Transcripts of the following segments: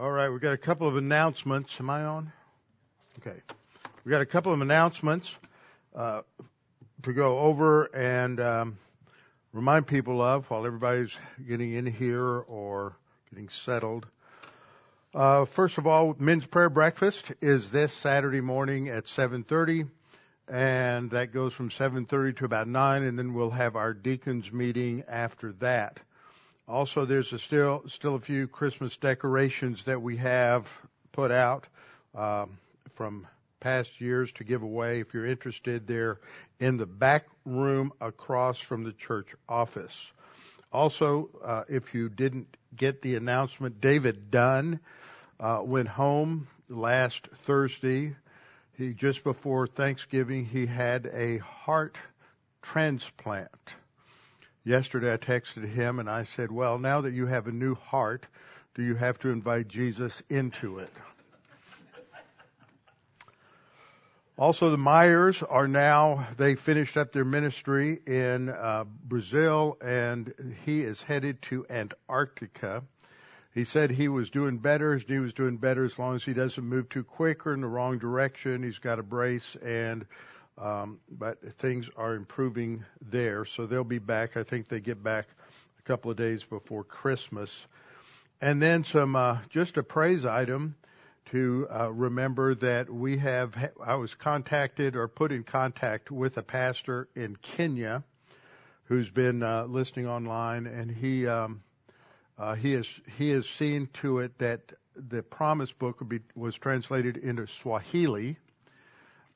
All right, we've got a couple of announcements. Am I on? Okay. We've got a couple of announcements uh, to go over and um, remind people of while everybody's getting in here or getting settled. Uh, first of all, men's prayer breakfast is this Saturday morning at 7:30, and that goes from 7:30 to about 9, and then we'll have our deacons meeting after that. Also, there's a still still a few Christmas decorations that we have put out um, from past years to give away. If you're interested, they're in the back room across from the church office. Also, uh, if you didn't get the announcement, David Dunn uh, went home last Thursday. He just before Thanksgiving he had a heart transplant. Yesterday I texted him and I said, well, now that you have a new heart, do you have to invite Jesus into it? Also, the Myers are now, they finished up their ministry in uh, Brazil and he is headed to Antarctica. He said he was doing better. He was doing better as long as he doesn't move too quick or in the wrong direction. He's got a brace and but things are improving there, so they'll be back. I think they get back a couple of days before Christmas. And then some, uh, just a praise item to uh, remember that we have, I was contacted or put in contact with a pastor in Kenya who's been uh, listening online, and he um, uh, he has he has seen to it that the promise book be, was translated into Swahili,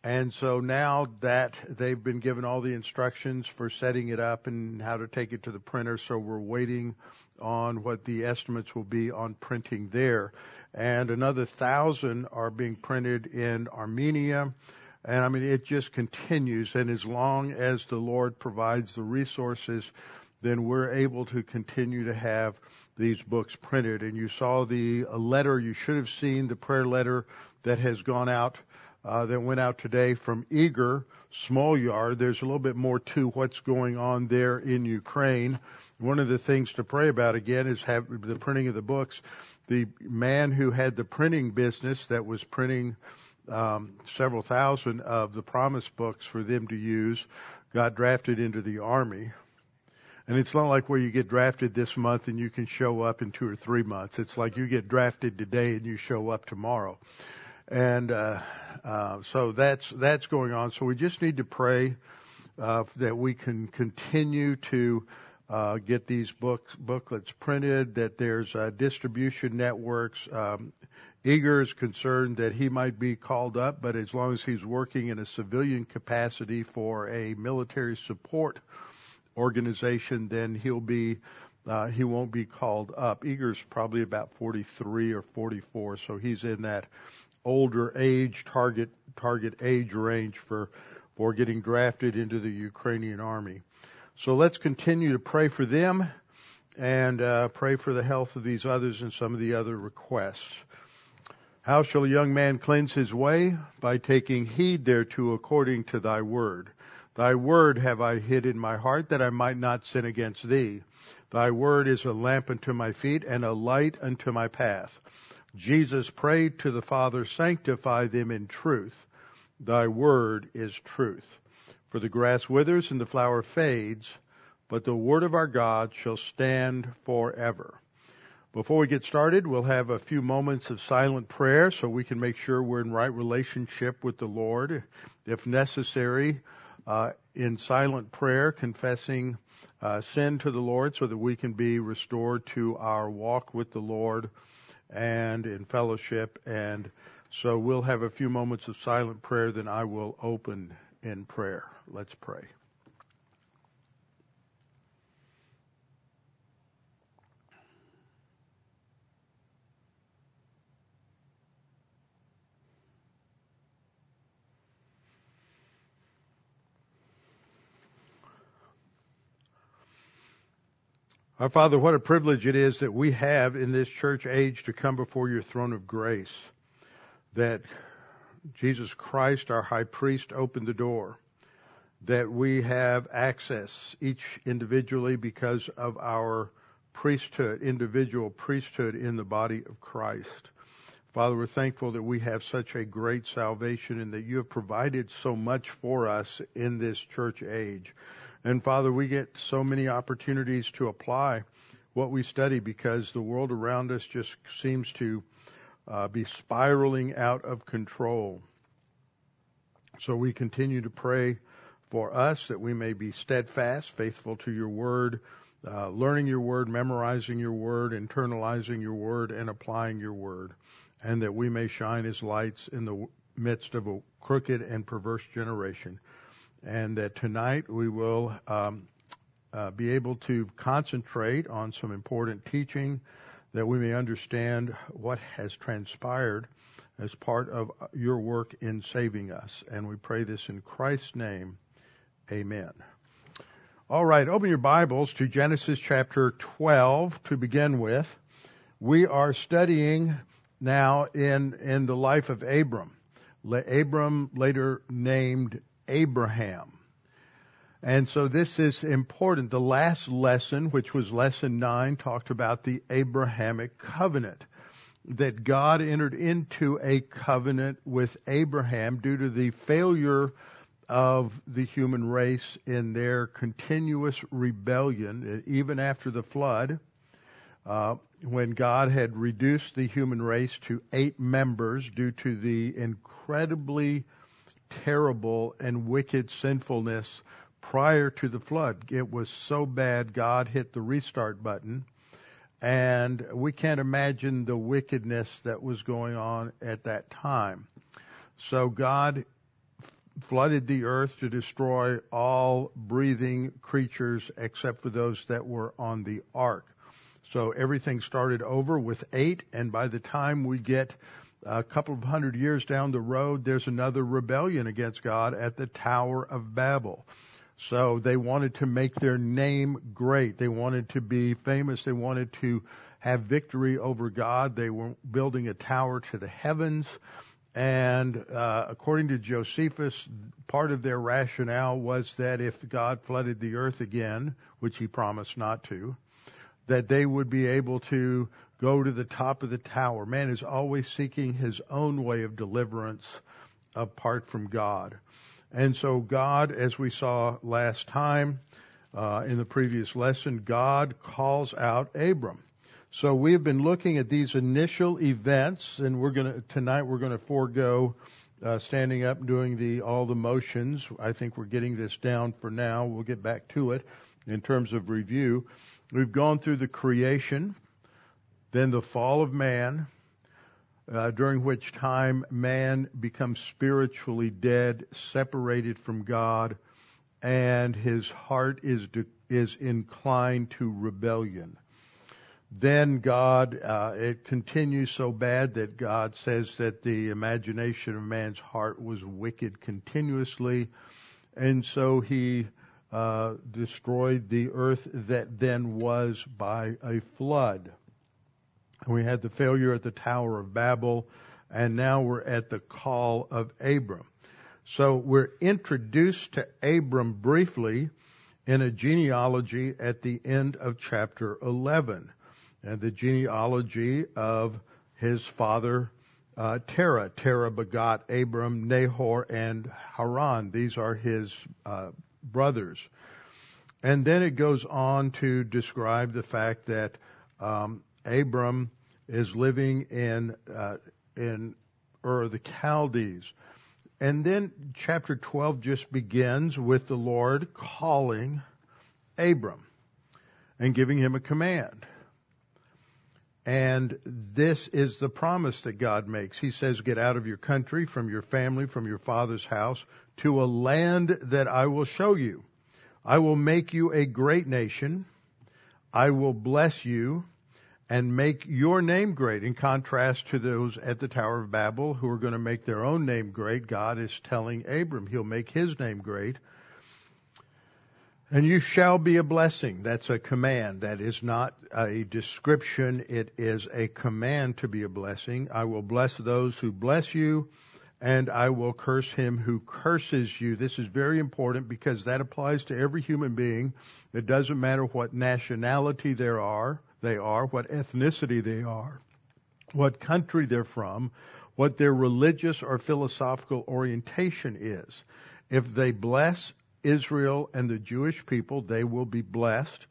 and so now that they've been given all the instructions for setting it up and how to take it to the printer, so we're waiting on what the estimates will be on printing there. And another thousand are being printed in Armenia. And I mean, it just continues. And as long as the Lord provides the resources, then we're able to continue to have these books printed. And you saw the letter, you should have seen the prayer letter that has gone out uh, that went out today from Igor Smolyar. There's a little bit more to what's going on there in Ukraine. One of the things to pray about again is have the printing of the books. The man who had the printing business that was printing um, several thousand of the promise books for them to use got drafted into the army. And it's not like where you get drafted this month and you can show up in two or three months. It's like you get drafted today and you show up tomorrow and uh, uh, so that's that's going on. So we just need to pray uh, that we can continue to uh, get these books booklets printed. That there's uh, distribution networks. Um, Igor is concerned that he might be called up, but as long as he's working in a civilian capacity for a military support organization, then he'll be uh, he won't be called up. Igor's probably about 43 or 44, so he's in that older age target target age range for for getting drafted into the Ukrainian army. So let's continue to pray for them and uh, pray for the health of these others and some of the other requests. How shall a young man cleanse his way? By taking heed thereto according to thy word. Thy word have I hid in my heart that I might not sin against thee. Thy word is a lamp unto my feet and a light unto my path. Jesus prayed to the Father, sanctify them in truth. Thy word is truth. For the grass withers and the flower fades, but the word of our God shall stand forever. Before we get started, we'll have a few moments of silent prayer so we can make sure we're in right relationship with the Lord. If necessary, uh, in silent prayer, confessing uh, sin to the Lord so that we can be restored to our walk with the Lord and in fellowship. And so we'll have a few moments of silent prayer, then I will open in prayer. Let's pray. Our Father, what a privilege it is that we have in this church age to come before your throne of grace. That Jesus Christ, our high priest, opened the door. That we have access, each individually, because of our priesthood, individual priesthood in the body of Christ. Father, we're thankful that we have such a great salvation and that you have provided so much for us in this church age. And Father, we get so many opportunities to apply what we study because the world around us just seems to uh, be spiraling out of control. So we continue to pray for us that we may be steadfast, faithful to your word, uh, learning your word, memorizing your word, internalizing your word, and applying your word, and that we may shine as lights in the midst of a crooked and perverse generation. And that tonight we will um, uh, be able to concentrate on some important teaching that we may understand what has transpired as part of your work in saving us. And we pray this in Christ's name. Amen. All right, open your Bibles to Genesis chapter 12 to begin with. We are studying now in, in the life of Abram. Abram later named Abraham. And so this is important. The last lesson, which was lesson nine, talked about the Abrahamic covenant. That God entered into a covenant with Abraham due to the failure of the human race in their continuous rebellion, even after the flood, uh, when God had reduced the human race to eight members due to the incredibly terrible and wicked sinfulness prior to the flood. It was so bad, God hit the restart button. And we can't imagine the wickedness that was going on at that time. So God flooded the earth to destroy all breathing creatures except for those that were on the ark. So everything started over with eight, and by the time we get a couple of hundred years down the road, there's another rebellion against God at the Tower of Babel. So they wanted to make their name great. They wanted to be famous. They wanted to have victory over God. They were building a tower to the heavens. And uh, according to Josephus, part of their rationale was that if God flooded the earth again, which he promised not to, that they would be able to go to the top of the tower. Man is always seeking his own way of deliverance apart from God. And so God, as we saw last time uh, in the previous lesson, God calls out Abram. So we have been looking at these initial events, and we're going to tonight we're going to forego uh, standing up and doing the all the motions. I think we're getting this down for now. We'll get back to it in terms of review. We've gone through the creation, then the fall of man, uh, during which time man becomes spiritually dead, separated from God, and his heart is de- is inclined to rebellion. Then God, uh, it continues so bad that God says that the imagination of man's heart was wicked continuously, and so He uh, destroyed the earth that then was by a flood. We had the failure at the Tower of Babel, and now we're at the call of Abram. So we're introduced to Abram briefly in a genealogy at the end of chapter 11, and the genealogy of his father uh, Terah. Terah begot Abram, Nahor, and Haran. These are his uh, brothers. And then it goes on to describe the fact that um, Abram is living in uh, in Ur the Chaldees. And then chapter 12 just begins with the Lord calling Abram and giving him a command. And this is the promise that God makes. He says, Get out of your country, from your family, from your father's house, to a land that I will show you. I will make you a great nation. I will bless you and make your name great. In contrast to those at the Tower of Babel who are going to make their own name great, God is telling Abram he'll make his name great. And you shall be a blessing. That's a command. That is not a description. It is a command to be a blessing. I will bless those who bless you, and I will curse him who curses you. This is very important because that applies to every human being. It doesn't matter what nationality there are, they are, what ethnicity they are, what country they're from, what their religious or philosophical orientation is. If they bless Israel and the Jewish people, they will be blessed.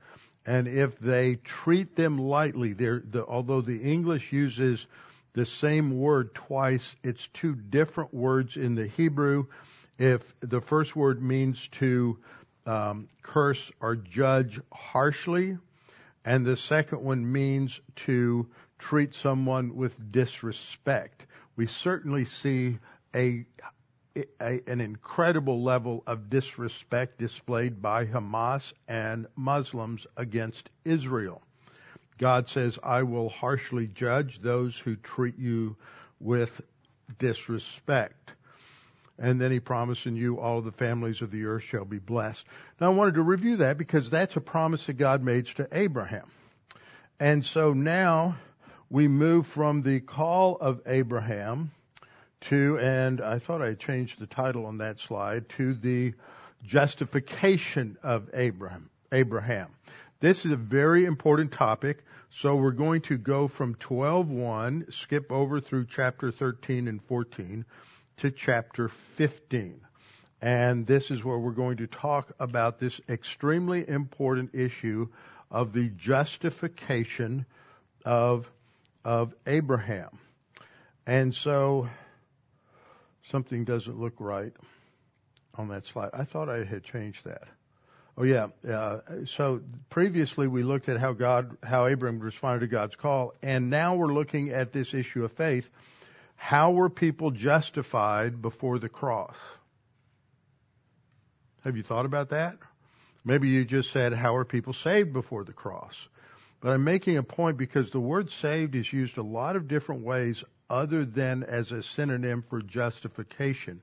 And if they treat them lightly, the, although the English uses the same word twice. It's two different words in the Hebrew. If the first word means to um, curse or judge harshly, and the second one means to treat someone with disrespect. We certainly see a, a, an incredible level of disrespect displayed by Hamas and Muslims against Israel. God says, I will harshly judge those who treat you with disrespect. And then he promised in you all the families of the earth shall be blessed. Now I wanted to review that because that's a promise that God made to Abraham. And so now we move from the call of Abraham to, and I thought I changed the title on that slide, to the justification of Abraham. Abraham. This is a very important topic. So we're going to go from 12:1, skip over through chapter 13 and 14 to chapter 15. And this is where we're going to talk about this extremely important issue of the justification of of Abraham. And so something doesn't look right on that slide. I thought I had changed that. Oh yeah. Uh, so previously we looked at how God, how Abraham responded to God's call, and now we're looking at this issue of faith. How were people justified before the cross? Have you thought about that? Maybe you just said, how are people saved before the cross? But I'm making a point because the word saved is used a lot of different ways other than as a synonym for justification.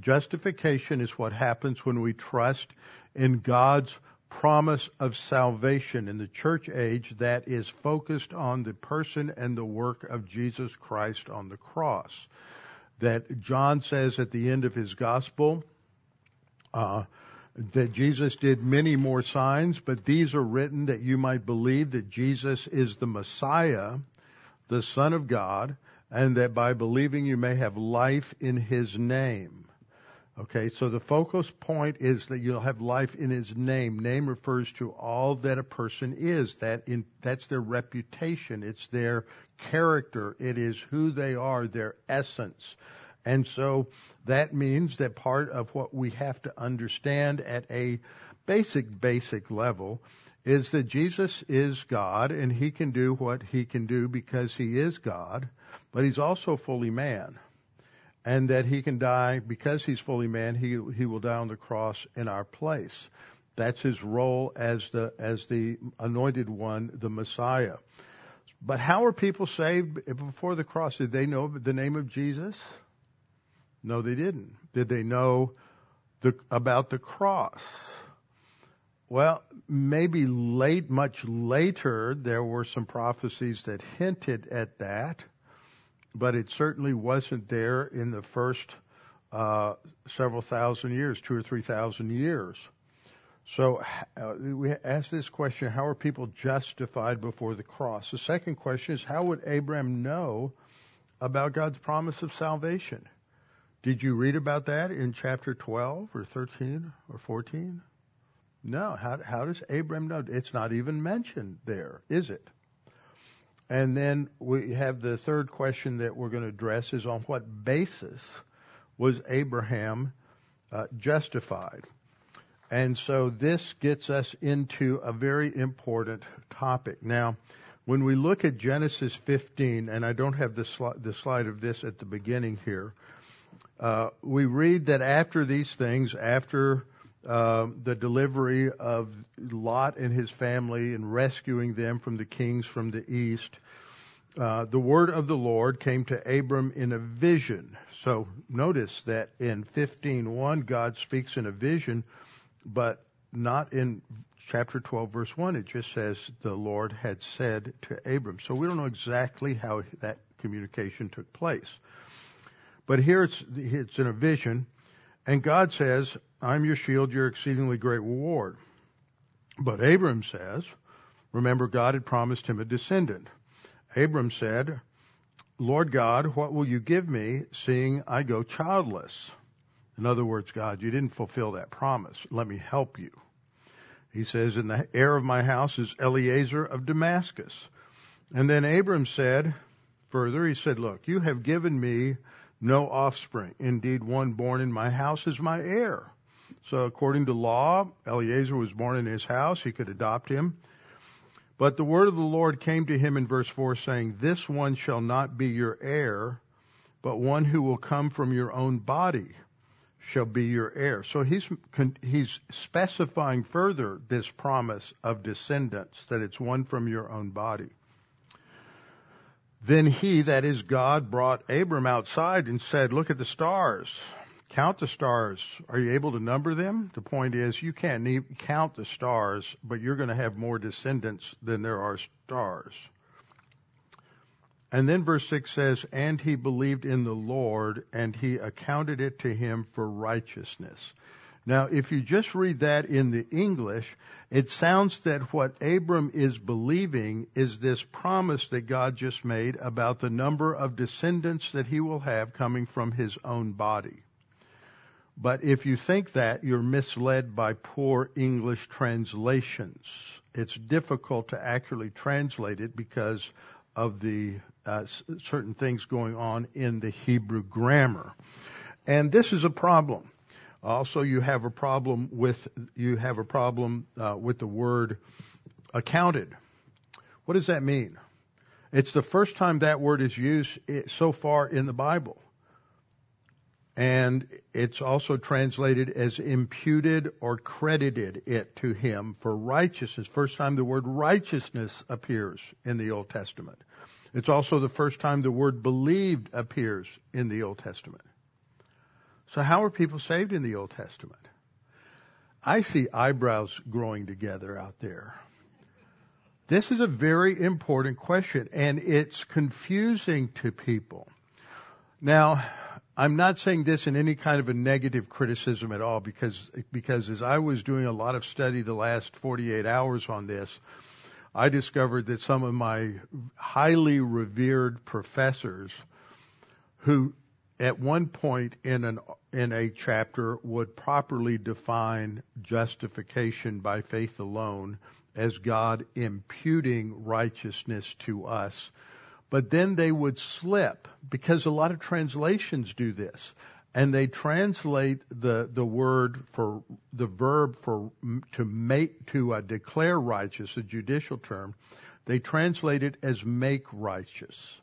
Justification is what happens when we trust in God's promise of salvation in the church age that is focused on the person and the work of Jesus Christ on the cross. That John says at the end of his gospel, uh, that Jesus did many more signs, but these are written that you might believe that Jesus is the Messiah, the Son of God, and that by believing you may have life in His name. Okay, so the focus point is that you'll have life in his name. Name refers to all that a person is. That in, that's their reputation. It's their character. It is who they are, their essence. And so that means that part of what we have to understand at a basic, basic level is that Jesus is God and he can do what he can do because he is God, but he's also fully man and that he can die because he's fully man. He he will die on the cross in our place. That's his role as the as the anointed one, the Messiah. But how are people saved before the cross? Did they know the name of Jesus? No, they didn't. Did they know the, about the cross? Well, maybe late, much later, there were some prophecies that hinted at that but it certainly wasn't there in the first uh, several thousand years, two or three thousand years. So uh, we ask this question: How are people justified before the cross? The second question is: How would Abraham know about God's promise of salvation? Did you read about that in chapter 12 or 13 or 14? No. How, how does Abraham know? It's not even mentioned there, is it? And then we have the third question that we're going to address is on what basis was Abraham uh, justified? And so this gets us into a very important topic. Now, when we look at Genesis 15, and I don't have the, sli- the slide of this at the beginning here, uh, we read that after these things, after uh, the delivery of Lot and his family and rescuing them from the kings from the east. Uh, the word of the Lord came to Abram in a vision. So notice that in 15:1 God speaks in a vision, but not in chapter 12 verse 1. It just says the Lord had said to Abram. So we don't know exactly how that communication took place. But here it's, it's in a vision, and God says, I'm your shield, your exceedingly great reward. But Abram says, remember God had promised him a descendant. Abram said, Lord God, what will you give me seeing I go childless? In other words, God, you didn't fulfill that promise. Let me help you. He says, and the heir of my house is Eliezer of Damascus. And then Abram said, further, he said, look, you have given me no offspring. Indeed, one born in my house is my heir. So according to law, Eliezer was born in his house. He could adopt him. But the word of the Lord came to him in verse 4 saying, This one shall not be your heir, but one who will come from your own body shall be your heir. So he's, he's specifying further this promise of descendants, that it's one from your own body. Then he, that is God, brought Abram outside and said, look at the stars. Count the stars. Are you able to number them? The point is, you can't even count the stars, but you're going to have more descendants than there are stars. And then verse 6 says, And he believed in the Lord, and he accounted it to him for righteousness. Now, if you just read that in the English, it sounds that what Abram is believing is this promise that God just made about the number of descendants that he will have coming from his own body. But if you think that, you're misled by poor English translations. It's difficult to actually translate it because of the uh, certain things going on in the Hebrew grammar. And this is a problem. Also, you have a problem with you have a problem uh, with the word accounted. What does that mean? It's the first time that word is used eh, so far in the Bible. And it's also translated as imputed or credited it to him for righteousness. First time the word righteousness appears in the Old Testament. It's also the first time the word believed appears in the Old Testament. So how are people saved in the Old Testament? I see eyebrows growing together out there. This is a very important question and it's confusing to people. Now, I'm not saying this in any kind of a negative criticism at all because, because as I was doing a lot of study the last 48 hours on this, I discovered that some of my highly revered professors who at one point in an in a chapter would properly define justification by faith alone as God imputing righteousness to us. But then they would slip because a lot of translations do this and they translate the the word for the verb for to make to uh, declare righteous, a judicial term. They translate it as make righteous.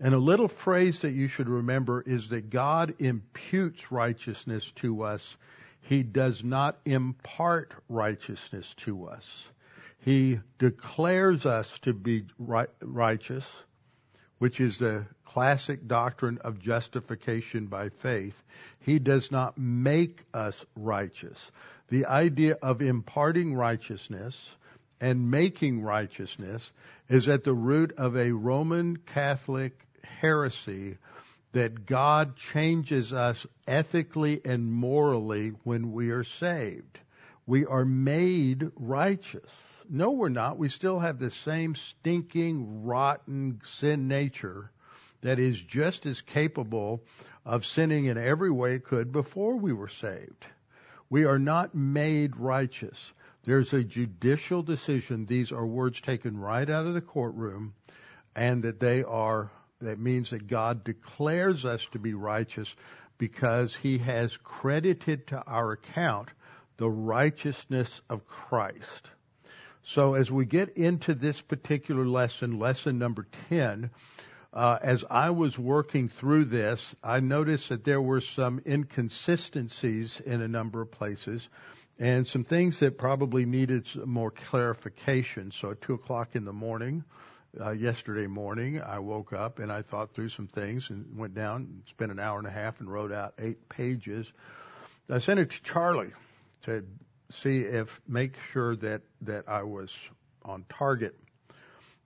And a little phrase that you should remember is that God imputes righteousness to us. He does not impart righteousness to us. He declares us to be righteous which is the classic doctrine of justification by faith. He does not make us righteous. The idea of imparting righteousness and making righteousness is at the root of a Roman Catholic heresy that God changes us ethically and morally when we are saved. We are made righteous. No, we're not. We still have the same stinking, rotten sin nature that is just as capable of sinning in every way it could before we were saved. We are not made righteous. There's a judicial decision. These are words taken right out of the courtroom and that they are, that means that God declares us to be righteous because he has credited to our account the righteousness of Christ. So as we get into this particular lesson, lesson number 10, uh, as I was working through this, I noticed that there were some inconsistencies in a number of places and some things that probably needed more clarification. So at two o'clock in the morning, uh, yesterday morning, I woke up and I thought through some things and went down, spent an hour and a half and wrote out eight pages. I sent it to Charlie to see if make sure that that I was on target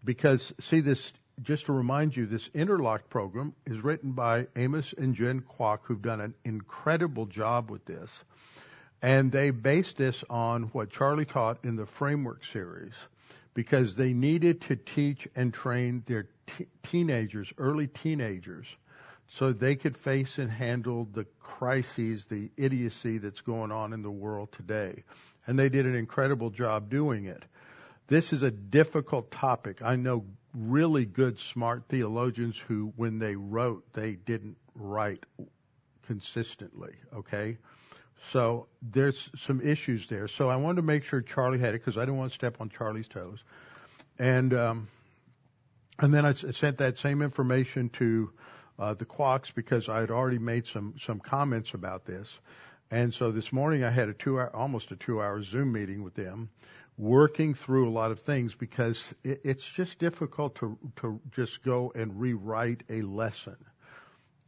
because see this just to remind you, this Interlock program is written by Amos and Jen Kwok, who've done an incredible job with this. And they based this on what Charlie taught in the Framework series because they needed to teach and train their t- teenagers, early teenagers, so they could face and handle the crises, the idiocy that's going on in the world today. And they did an incredible job doing it. This is a difficult topic. I know really good, smart theologians who, when they wrote, they didn't write consistently, okay? So there's some issues there. So I wanted to make sure Charlie had it because I didn't want to step on Charlie's toes. And, um, and then I sent that same information to uh, the Kwoks because I had already made some some comments about this. And so this morning I had a two hour, almost a two hour Zoom meeting with them, working through a lot of things because it, it's just difficult to to just go and rewrite a lesson.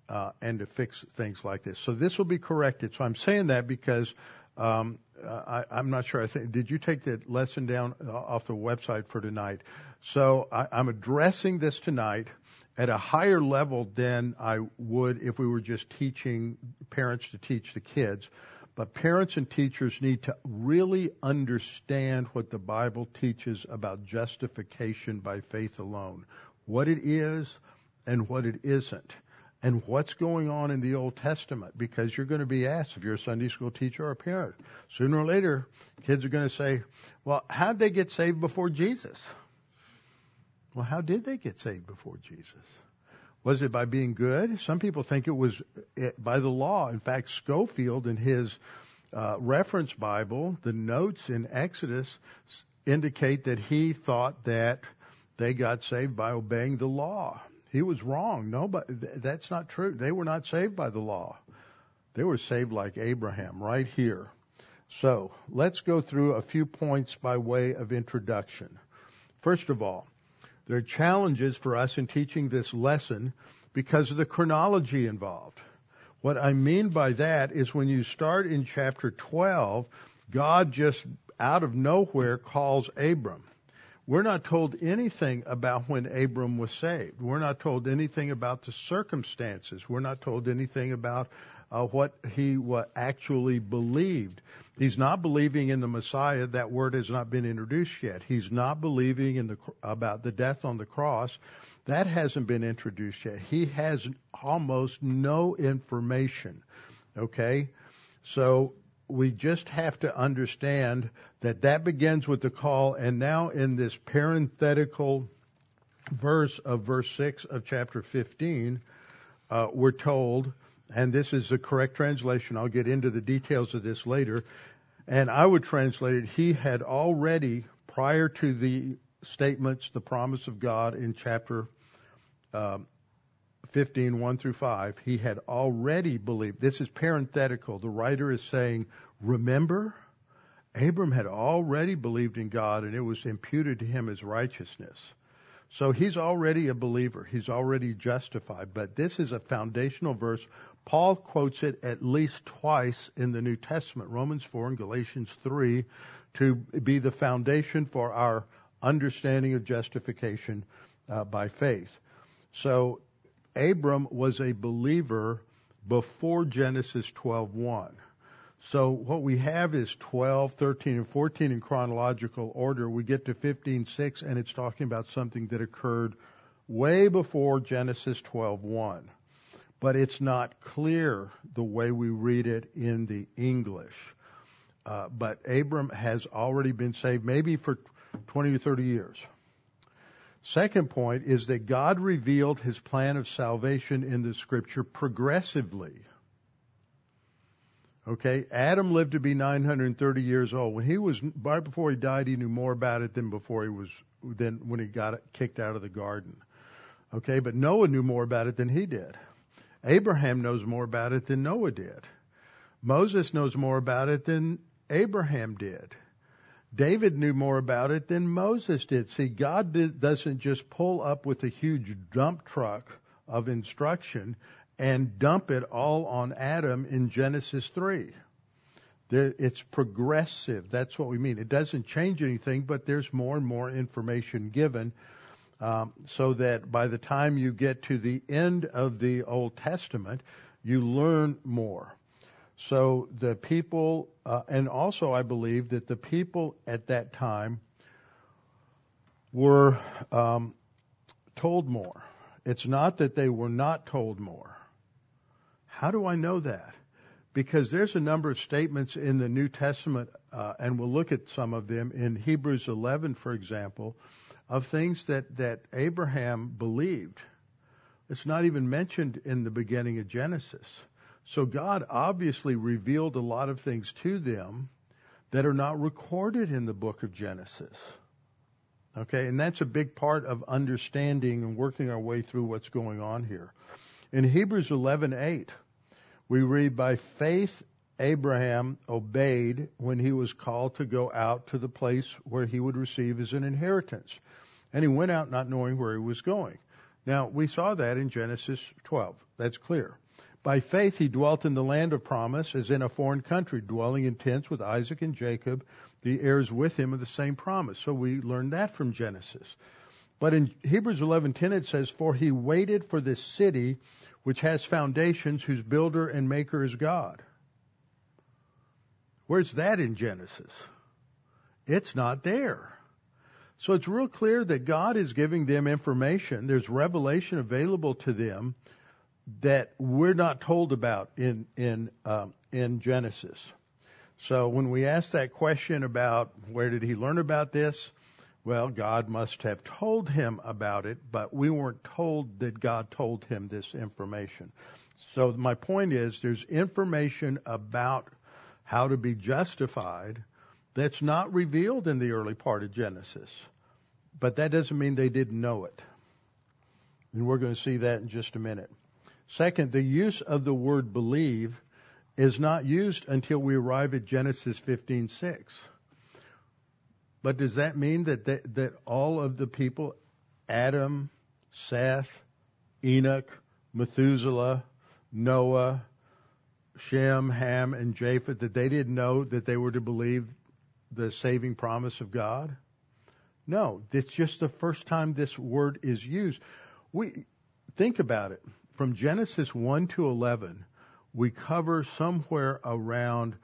Uh, and to fix things like this. So this will be corrected. So I'm saying that because um, I, I'm not sure. I think did you take the lesson down uh, off the website for tonight? So I, I'm addressing this tonight at a higher level than I would if we were just teaching parents to teach the kids. But parents and teachers need to really understand what the Bible teaches about justification by faith alone, what it is and what it isn't, and what's going on in the Old Testament. Because you're going to be asked if you're a Sunday school teacher or a parent. Sooner or later, kids are going to say, well, how'd they get saved before Jesus? Well, how did they get saved before Jesus? Was it by being good? Some people think it was eh, by the law. In fact, Scofield, in his uh, reference Bible, the notes in Exodus indicate that he thought that they got saved by obeying the law. He was wrong. No, but that's not true. They were not saved by the law. They were saved like Abraham right here. So let's go through a few points by way of introduction. First of all, there are challenges for us in teaching this lesson because of the chronology involved. What I mean by that is when you start in chapter 12, God just out of nowhere calls Abram. We're not told anything about when Abram was saved. We're not told anything about the circumstances. We're not told anything about uh, what he what actually believed. He's not believing in the Messiah. That word has not been introduced yet. He's not believing in the about the death on the cross. That hasn't been introduced yet. He has almost no information. Okay, so we just have to understand that that begins with the call, and now in this parenthetical verse of verse six of chapter fifteen, uh, we're told and this is the correct translation. I'll get into the details of this later. And I would translate it, he had already, prior to the statements, the promise of God in chapter um, 15, 1 through 5, he had already believed. This is parenthetical. The writer is saying, remember, Abram had already believed in God and it was imputed to him as righteousness. So he's already a believer. He's already justified. But this is a foundational verse Paul quotes it at least twice in the New Testament, Romans 4 and Galatians 3, to be the foundation for our understanding of justification uh, by faith. So Abram was a believer before Genesis 12:1. So what we have is 12, 13, and 14 in chronological order. We get to 15:6, and it's talking about something that occurred way before Genesis 12:1 but it's not clear the way we read it in the English. Uh, but Abram has already been saved, maybe for 20 or 30 years. Second point is that God revealed his plan of salvation in the scripture progressively. Okay, Adam lived to be 930 years old. When he was right before he died, he knew more about it than before he was than when he got kicked out of the garden. Okay, but Noah knew more about it than he did. Abraham knows more about it than Noah did. Moses knows more about it than Abraham did. David knew more about it than Moses did. See, God did, doesn't just pull up with a huge dump truck of instruction and dump it all on Adam in Genesis 3. There, it's progressive. That's what we mean. It doesn't change anything, but there's more and more information given um, so that by the time you get to the end of the Old Testament, you learn more. So the people, uh, and also I believe that the people at that time were um, told more. It's not that they were not told more. How do I know that? Because there's a number of statements in the New Testament, uh, and we'll look at some of them in Hebrews 11, for example, of things that, that Abraham believed. It's not even mentioned in the beginning of Genesis. So God obviously revealed a lot of things to them that are not recorded in the book of Genesis. Okay, and that's a big part of understanding and working our way through what's going on here. In Hebrews 11:8, we read by faith Abraham obeyed when he was called to go out to the place where he would receive as an inheritance. And he went out not knowing where he was going. Now, we saw that in Genesis 12. That's clear. By faith, he dwelt in the land of promise as in a foreign country, dwelling in tents with Isaac and Jacob, the heirs with him of the same promise. So we learned that from Genesis. But in Hebrews 11:10 it says, "For he waited for this city which has foundations, whose builder and maker is God." Where's that in Genesis? It's not there. So it's real clear that God is giving them information. There's revelation available to them that we're not told about in in um, in Genesis. So when we ask that question about where did he learn about this, well, God must have told him about it, but we weren't told that God told him this information. So my point is there's information about how to be justified that's not revealed in the early part of Genesis. But that doesn't mean they didn't know it. And we're going to see that in just a minute. Second, the use of the word believe is not used until we arrive at Genesis 15:6. But does that mean that, that that all of the people Adam, Seth, Enoch, Methuselah, Noah, Shem, Ham, and Japheth that they didn't know that they were to believe the saving promise of God? No, it's just the first time this word is used. We think about it from Genesis 1 to 11, we cover somewhere around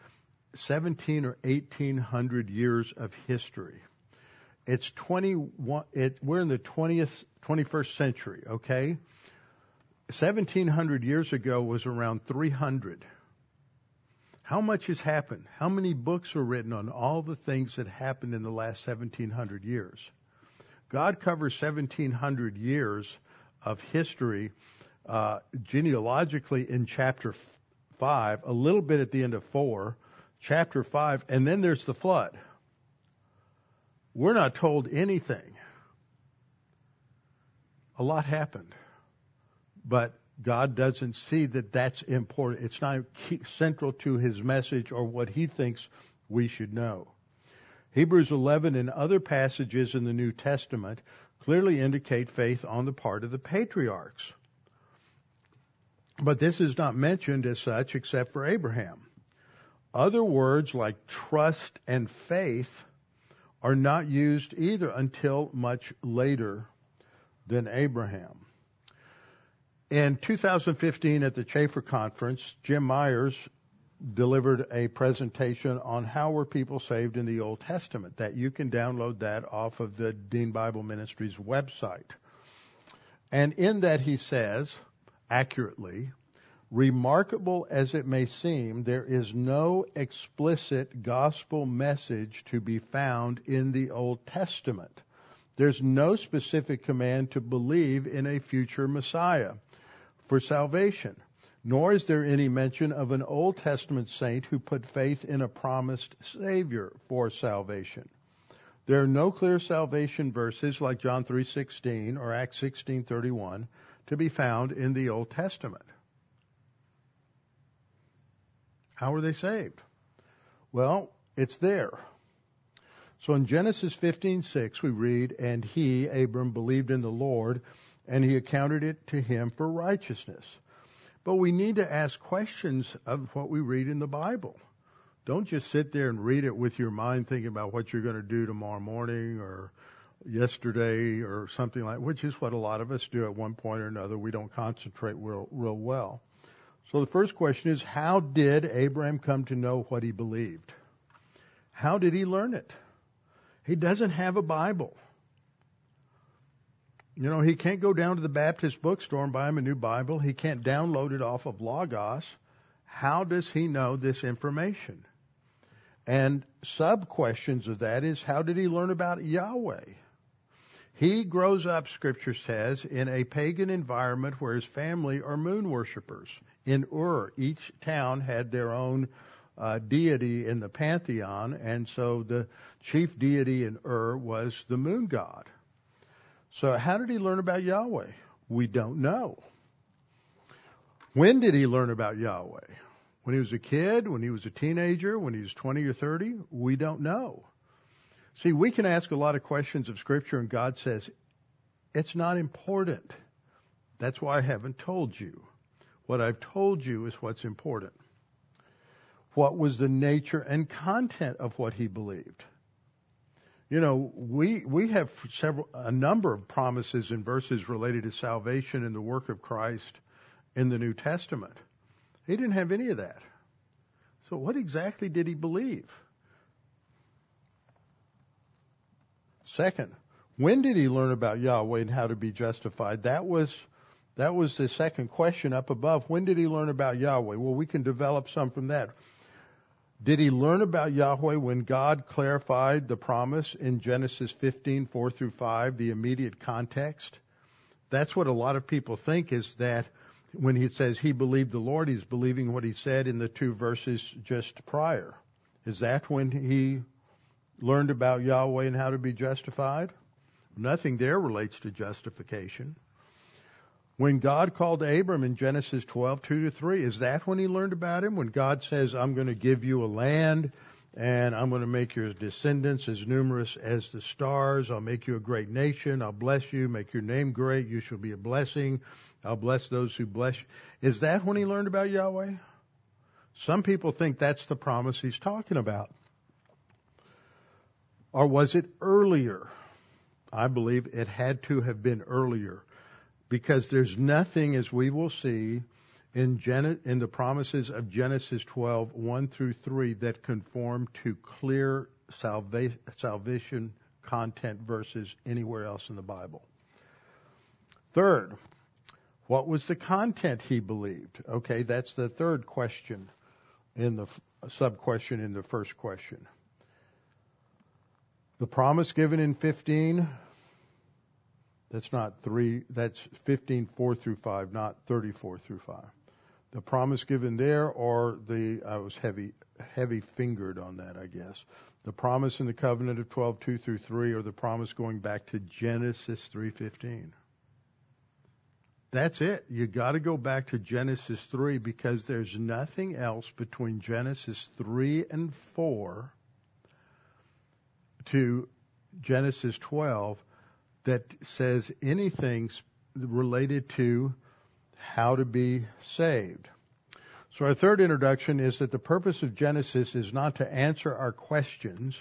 17 or 1800 years of history. It's 21, it, we're in the 20th, 21st century, okay? 1700 years ago was around 300. How much has happened? How many books are written on all the things that happened in the last 1700 years? God covers 1700 years of history uh, genealogically in chapter five, a little bit at the end of four, chapter five, and then there's the flood. We're not told anything. A lot happened, but God doesn't see that that's important. It's not central to his message or what he thinks we should know. Hebrews 11 and other passages in the New Testament clearly indicate faith on the part of the patriarchs. But this is not mentioned as such except for Abraham. Other words like trust and faith are not used either until much later than Abraham. In 2015 at the Chafer Conference, Jim Myers delivered a presentation on how were people saved in the Old Testament that you can download that off of the Dean Bible Ministries website. And in that he says, accurately, remarkable as it may seem, there is no explicit gospel message to be found in the Old Testament. There's no specific command to believe in a future Messiah for salvation, nor is there any mention of an Old Testament saint who put faith in a promised Savior for salvation. There are no clear salvation verses like John 3:16 or Acts 16:31 to be found in the Old Testament. How were they saved? Well, it's there. So in Genesis 15:6 we read, "And he, Abram, believed in the Lord, and he accounted it to him for righteousness." But we need to ask questions of what we read in the Bible. Don't just sit there and read it with your mind thinking about what you're going to do tomorrow morning or yesterday or something like, which is what a lot of us do at one point or another. We don't concentrate real, real well. So the first question is, how did Abraham come to know what he believed? How did he learn it? He doesn't have a Bible. You know, he can't go down to the Baptist bookstore and buy him a new Bible. He can't download it off of Logos. How does he know this information? And sub questions of that is how did he learn about Yahweh? He grows up, scripture says, in a pagan environment where his family are moon worshippers. In Ur, each town had their own uh, deity in the pantheon, and so the chief deity in Ur was the moon god. So how did he learn about Yahweh? We don't know. When did he learn about Yahweh? When he was a kid, when he was a teenager, when he was 20 or 30? We don't know. See, we can ask a lot of questions of Scripture, and God says, it's not important. That's why I haven't told you. What I've told you is what's important. What was the nature and content of what he believed? You know, we we have several a number of promises and verses related to salvation and the work of Christ in the New Testament. He didn't have any of that. So what exactly did he believe? Second, when did he learn about Yahweh and how to be justified? That was that was the second question up above. When did he learn about Yahweh? Well, we can develop some from that. Did he learn about Yahweh when God clarified the promise in Genesis 15, 4 through 5, the immediate context? That's what a lot of people think is that when he says he believed the Lord, he's believing what he said in the two verses just prior. Is that when he learned about Yahweh and how to be justified? Nothing there relates to justification. When God called Abram in Genesis 12, 2 to 3, is that when he learned about him? When God says, I'm going to give you a land and I'm going to make your descendants as numerous as the stars. I'll make you a great nation. I'll bless you, make your name great. You shall be a blessing. I'll bless those who bless you. Is that when he learned about Yahweh? Some people think that's the promise he's talking about. Or was it earlier? I believe it had to have been earlier because there's nothing, as we will see, in, Gen- in the promises of Genesis 12, 1 through 3, that conform to clear salva- salvation content verses anywhere else in the Bible. Third, what was the content he believed? Okay, that's the third question in the sub question in the first question. The promise given in 15, that's not 3, that's 15, 4 through 5, not 34 through 5. The promise given there, or the, I was heavy, heavy fingered on that, I guess. The promise in the covenant of 12, 2 through 3, or the promise going back to Genesis 3.15. That's it. You gotta go back to Genesis 3 because there's nothing else between Genesis 3 and 4 to Genesis 12 that says anything related to how to be saved. So our third introduction is that the purpose of Genesis is not to answer our questions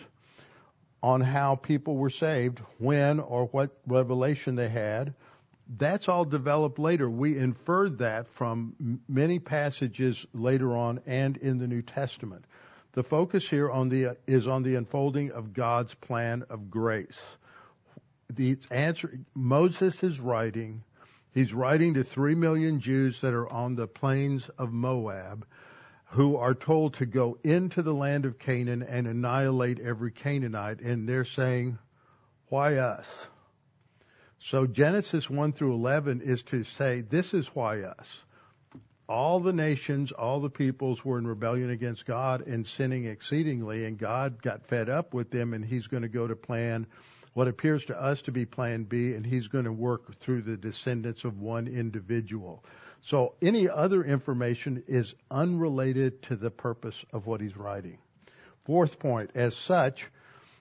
on how people were saved, when or what revelation they had. That's all developed later. We inferred that from many passages later on and in the New Testament. The focus here on the, is on the unfolding of God's plan of grace. The answer, Moses is writing, he's writing to three million Jews that are on the plains of Moab who are told to go into the land of Canaan and annihilate every Canaanite. And they're saying, why us? So Genesis 1 through 11 is to say, this is why us all the nations, all the peoples were in rebellion against God and sinning exceedingly, and God got fed up with them, and He's going to go to plan what appears to us to be plan B, and He's going to work through the descendants of one individual. So any other information is unrelated to the purpose of what He's writing. Fourth point, as such,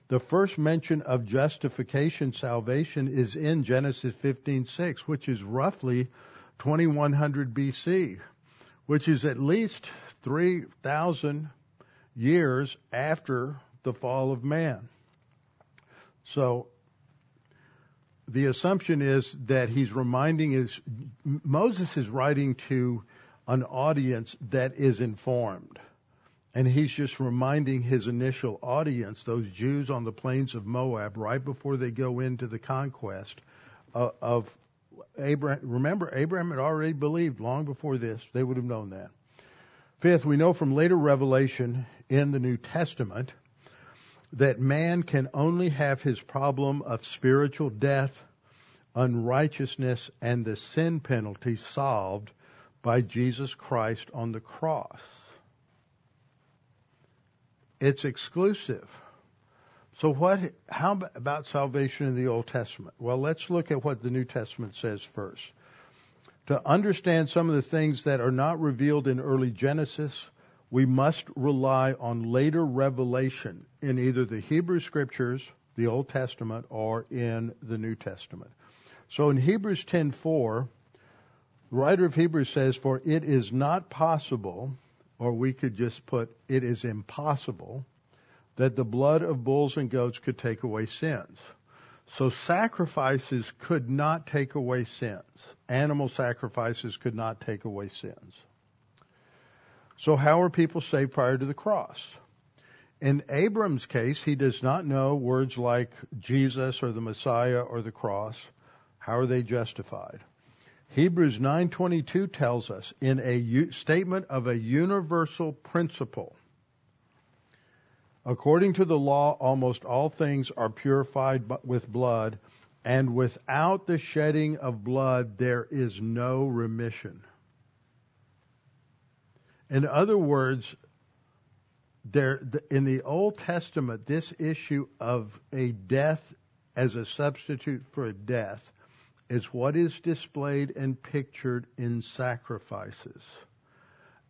the first mention of justification, salvation, is in Genesis 15:6, which is roughly 2100 BC which is at least 3,000 years after the fall of man. So the assumption is that he's reminding his Moses is writing to an audience that is informed. And he's just reminding his initial audience, those Jews on the plains of Moab, right before they go into the conquest uh, of Abraham. Remember, Abraham had already believed long before this. They would have known that. Fifth, we know from later revelation in the New Testament that man can only have his problem of spiritual death, unrighteousness, and the sin penalty solved by Jesus Christ on the cross. It's exclusive. So what, how about salvation in the Old Testament? Well, let's look at what the New Testament says first. To understand some of the things that are not revealed in early Genesis, we must rely on later revelation in either the Hebrew scriptures, the Old Testament, or in the New Testament. So in Hebrews 10:4, the writer of Hebrews says, "For it is not possible or we could just put, it is impossible that the blood of bulls and goats could take away sins. So sacrifices could not take away sins. Animal sacrifices could not take away sins. So how are people saved prior to the cross? In Abram's case, he does not know words like Jesus or the Messiah or the cross. How are they justified? Hebrews 9:22 tells us in a u- statement of a universal principle according to the law almost all things are purified with blood and without the shedding of blood there is no remission in other words there in the old testament this issue of a death as a substitute for a death is what is displayed and pictured in sacrifices.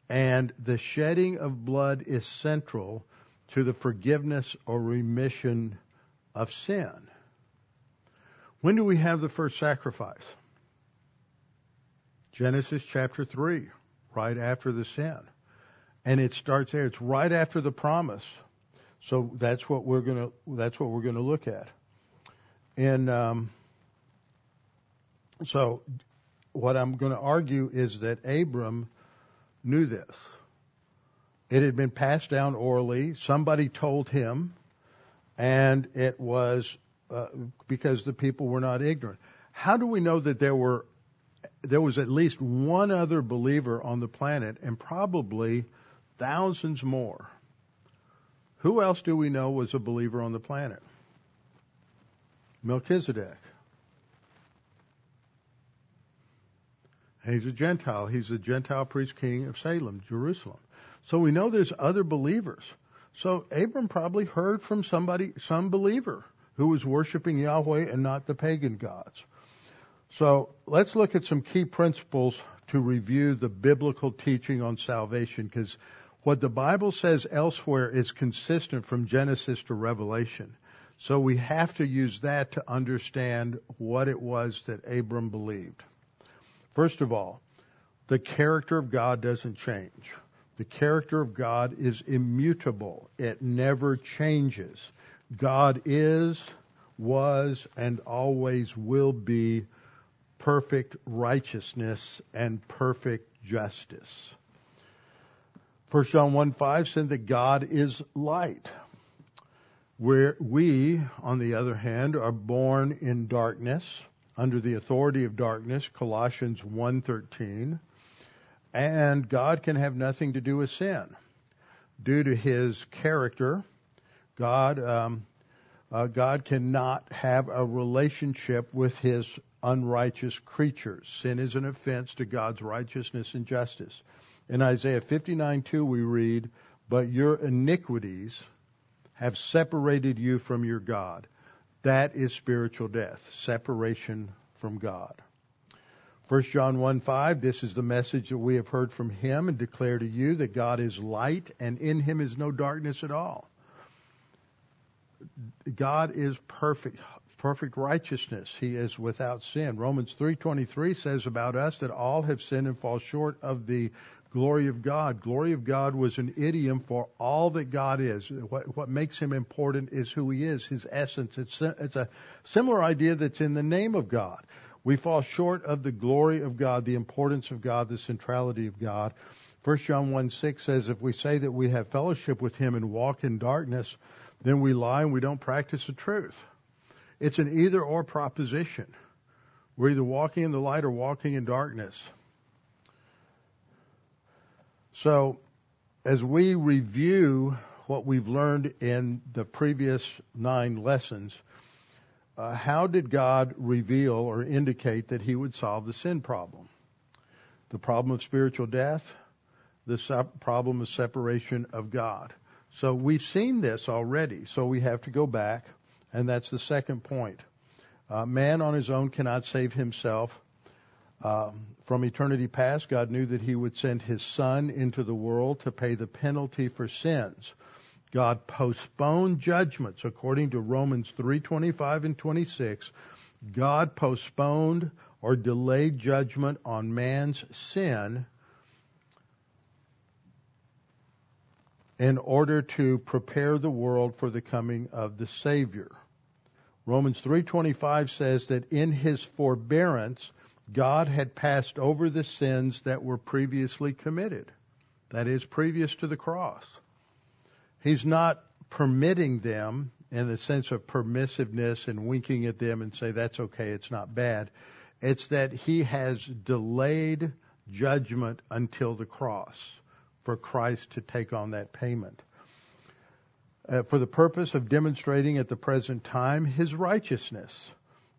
And the shedding of blood is central to the forgiveness or remission of sin. When do we have the first sacrifice? Genesis chapter 3, right after the sin. And it starts there. It's right after the promise. So that's what we're gonna, that's what we're gonna look at. And um, so what I'm going to argue is that Abram knew this. It had been passed down orally. Somebody told him, and it was uh, because the people were not ignorant. How do we know that there were there was at least one other believer on the planet, and probably thousands more? Who else do we know was a believer on the planet? Melchizedek. He's a Gentile. He's a Gentile priest king of Salem, Jerusalem. So we know there's other believers. So Abram probably heard from somebody, some believer who was worshiping Yahweh and not the pagan gods. So let's look at some key principles to review the biblical teaching on salvation because what the Bible says elsewhere is consistent from Genesis to Revelation. So we have to use that to understand what it was that Abram believed. First of all, the character of God doesn't change. The character of God is immutable. It never changes. God is, was, and always will be perfect righteousness and perfect justice. 1 John 1 5 said that God is light. Where we, on the other hand, are born in darkness under the authority of darkness, Colossians 1:13, and God can have nothing to do with sin. Due to his character, God um, uh, God cannot have a relationship with his unrighteous creatures. Sin is an offense to God's righteousness and justice. In Isaiah 59:2 we read, "But your iniquities have separated you from your God." That is spiritual death, separation from God. 1 John 1 5, this is the message that we have heard from him and declare to you that God is light and in him is no darkness at all. God is perfect, perfect righteousness. He is without sin. Romans 3:23 says about us that all have sinned and fall short of the glory of God. Glory of God was an idiom for all that God is. What, what makes him important is who he is, his essence. It's, it's a similar idea that's in the name of God. We fall short of the glory of God, the importance of God, the centrality of God. 1 John 1 6 says, If we say that we have fellowship with him and walk in darkness, then we lie and we don't practice the truth. It's an either or proposition. We're either walking in the light or walking in darkness. So, as we review what we've learned in the previous nine lessons, uh, how did God reveal or indicate that He would solve the sin problem? The problem of spiritual death, the problem of separation of God. So we've seen this already, so we have to go back, and that's the second point. Uh, man on his own cannot save himself. Um, from eternity past, God knew that He would send His Son into the world to pay the penalty for sins. God postponed judgments according to Romans 3:25 and 26. God postponed or delayed judgment on man's sin in order to prepare the world for the coming of the Savior. Romans 3:25 says that in his forbearance God had passed over the sins that were previously committed. That is, previous to the cross. He's not permitting them in the sense of permissiveness and winking at them and say, that's okay, it's not bad. It's that he has delayed judgment until the cross for Christ to take on that payment. Uh, for the purpose of demonstrating at the present time his righteousness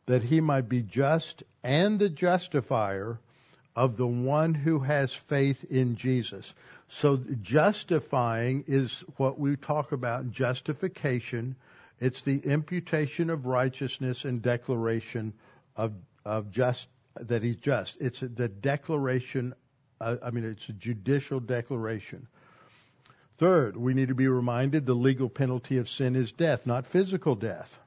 that he might be just and the justifier of the one who has faith in Jesus. So justifying is what we talk about justification. It's the imputation of righteousness and declaration of of just that he's just. It's the declaration. Uh, I mean, it's a judicial declaration. Third, we need to be reminded the legal penalty of sin is death, not physical death.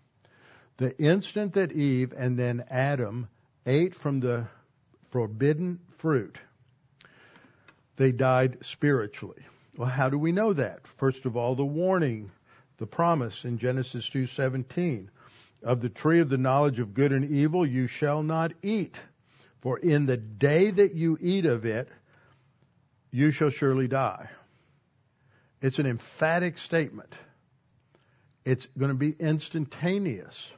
The instant that Eve and then Adam ate from the forbidden fruit, they died spiritually. Well, how do we know that? First of all, the warning, the promise in Genesis 2:17 of the tree of the knowledge of good and evil you shall not eat, for in the day that you eat of it you shall surely die. It's an emphatic statement. It's going to be instantaneous.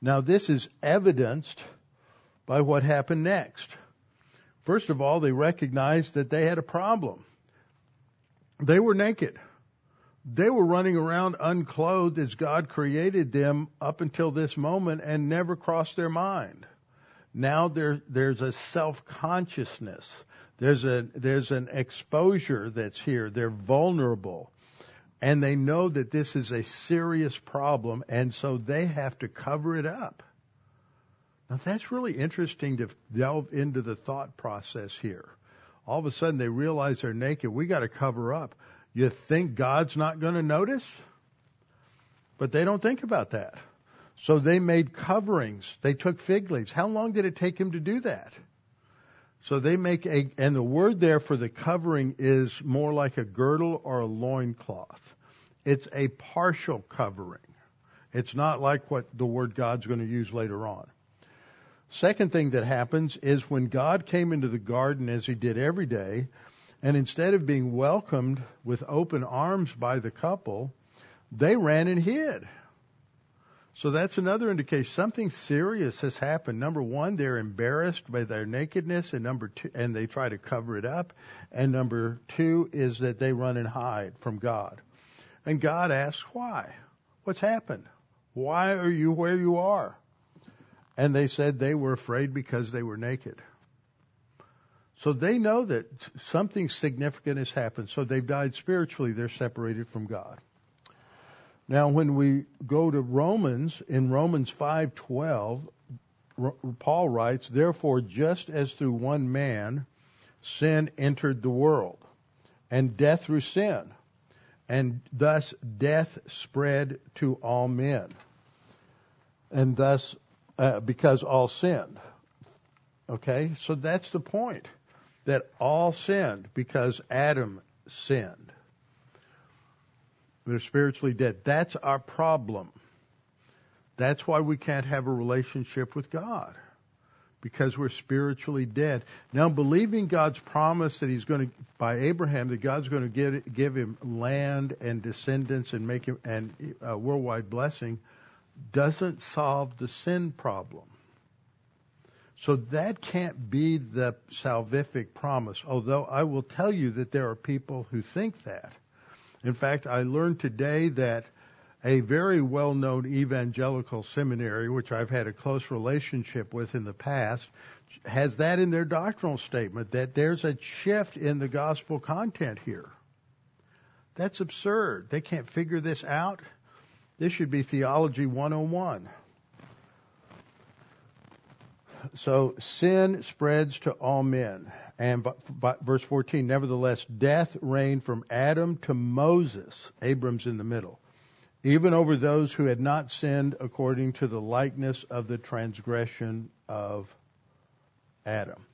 Now, this is evidenced by what happened next. First of all, they recognized that they had a problem. They were naked. They were running around unclothed as God created them up until this moment and never crossed their mind. Now there, there's a self-consciousness. There's a, there's an exposure that's here. They're vulnerable and they know that this is a serious problem, and so they have to cover it up. Now that's really interesting to delve into the thought process here. All of a sudden they realize they're naked. We got to cover up. You think God's not going to notice? But they don't think about that. So they made coverings. They took fig leaves. How long did it take him to do that? So they make a, and the word there for the covering is more like a girdle or a loincloth. It's a partial covering. It's not like what the word God's going to use later on. Second thing that happens is when God came into the garden as he did every day, and instead of being welcomed with open arms by the couple, they ran and hid. So that's another indication something serious has happened. Number one, they're embarrassed by their nakedness, and number two, and they try to cover it up. And number two is that they run and hide from God. And God asks, why? What's happened? Why are you where you are? And they said they were afraid because they were naked. So they know that something significant has happened. So they've died spiritually. They're separated from God. Now, when we go to Romans, in Romans 5:12, Paul writes, "Therefore, just as through one man sin entered the world, and death through sin, and thus death spread to all men." and thus uh, because all sinned. Okay, so that's the point that all sinned because Adam sinned. They're spiritually dead. That's our problem. That's why we can't have a relationship with God because we're spiritually dead. Now, believing God's promise that He's going to, by Abraham, that God's going to give, give him land and descendants and make him and uh, worldwide blessing, doesn't solve the sin problem. So that can't be the salvific promise. Although I will tell you that there are people who think that. In fact, I learned today that a very well known evangelical seminary, which I've had a close relationship with in the past, has that in their doctrinal statement that there's a shift in the gospel content here. That's absurd. They can't figure this out. This should be theology 101. So sin spreads to all men. And verse 14, nevertheless, death reigned from Adam to Moses. Abram's in the middle even over those who had not sinned according to the likeness of the transgression of Adam.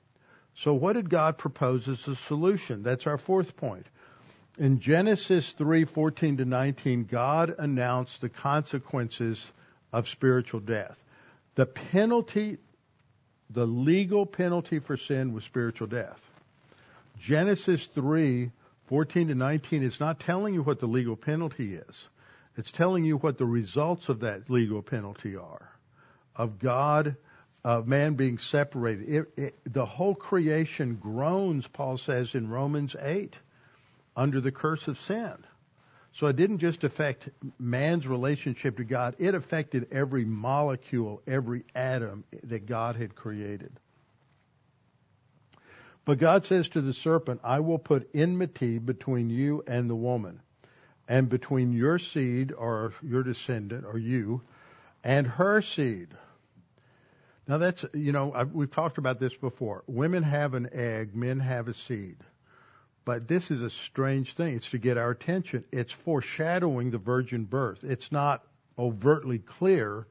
So what did God propose as a solution? That's our fourth point. In Genesis 3:14 to 19, God announced the consequences of spiritual death. The penalty, the legal penalty for sin was spiritual death. Genesis 3:14 to 19 is not telling you what the legal penalty is. It's telling you what the results of that legal penalty are, of God, of man being separated. It, it, the whole creation groans, Paul says in Romans 8, under the curse of sin. So it didn't just affect man's relationship to God, it affected every molecule, every atom that God had created. But God says to the serpent, I will put enmity between you and the woman, and between your seed or your descendant or you and her seed. Now that's, you know, I've, we've talked about this before. Women have an egg, men have a seed. But this is a strange thing. It's to get our attention. It's foreshadowing the virgin birth. It's not overtly clear,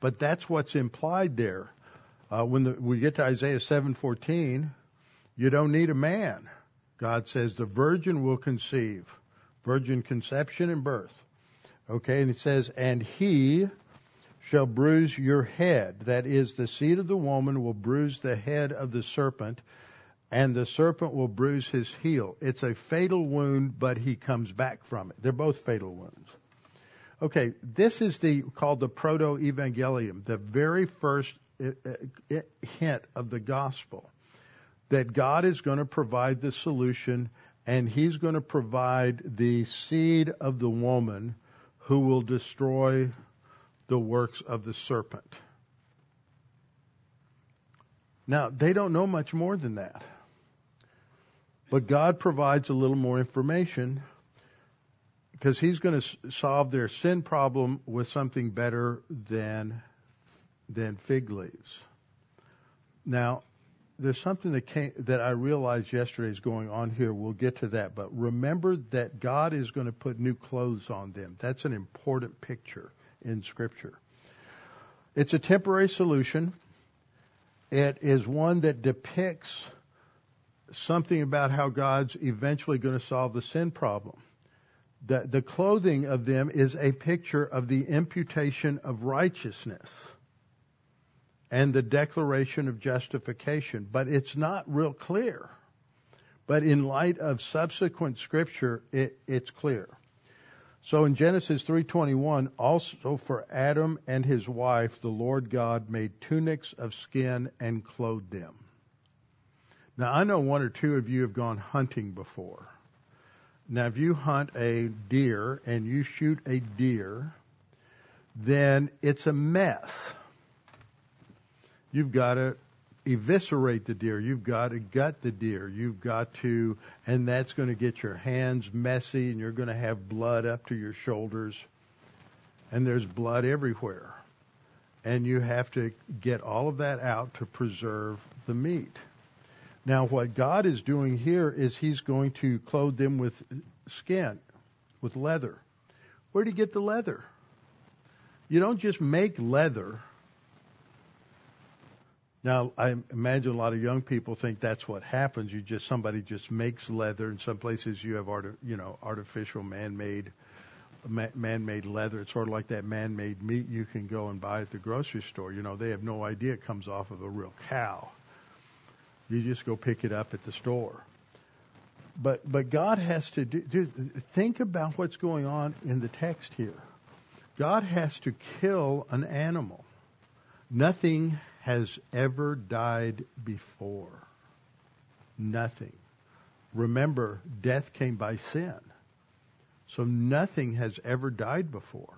but that's what's implied there. Uh, when the, we get to Isaiah 7:14, you don't need a man. God says the virgin will conceive virgin conception and birth. Okay, and it says, and he shall bruise your head. That is, the seed of the woman will bruise the head of the serpent, and the serpent will bruise his heel. It's a fatal wound, but he comes back from it. They're both fatal wounds. Okay, this is the called the proto-evangelium, the very first uh, uh, hint of the gospel that God is going to provide the solution and he's going to provide the seed of the woman who will destroy the works of the serpent. Now, they don't know much more than that. But God provides a little more information because he's going to solve their sin problem with something better than than fig leaves. Now, there's something that came, that I realized yesterday is going on here. We'll get to that, but remember that God is going to put new clothes on them. That's an important picture in Scripture. It's a temporary solution. It is one that depicts something about how God's eventually going to solve the sin problem. The, the clothing of them is a picture of the imputation of righteousness and the declaration of justification, but it's not real clear. But in light of subsequent scripture, it, it's clear. So in Genesis 3:21, also for Adam and his wife, the Lord God made tunics of skin and clothed them. Now I know one or two of you have gone hunting before. Now if you hunt a deer and you shoot a deer, then it's a mess You've got to eviscerate the deer. You've got to gut the deer. You've got to, and that's going to get your hands messy and you're going to have blood up to your shoulders. And there's blood everywhere. And you have to get all of that out to preserve the meat. Now, what God is doing here is He's going to clothe them with skin, with leather. Where do you get the leather? You don't just make leather. Now, I imagine a lot of young people think that's what happens. You just somebody just makes leather. In some places, you have art, you know, artificial, man-made, man-made leather. It's sort of like that man-made meat you can go and buy at the grocery store. You know, they have no idea it comes off of a real cow. You just go pick it up at the store. But but God has to do, do think about what's going on in the text here. God has to kill an animal. Nothing has ever died before. Nothing. Remember, death came by sin. So nothing has ever died before.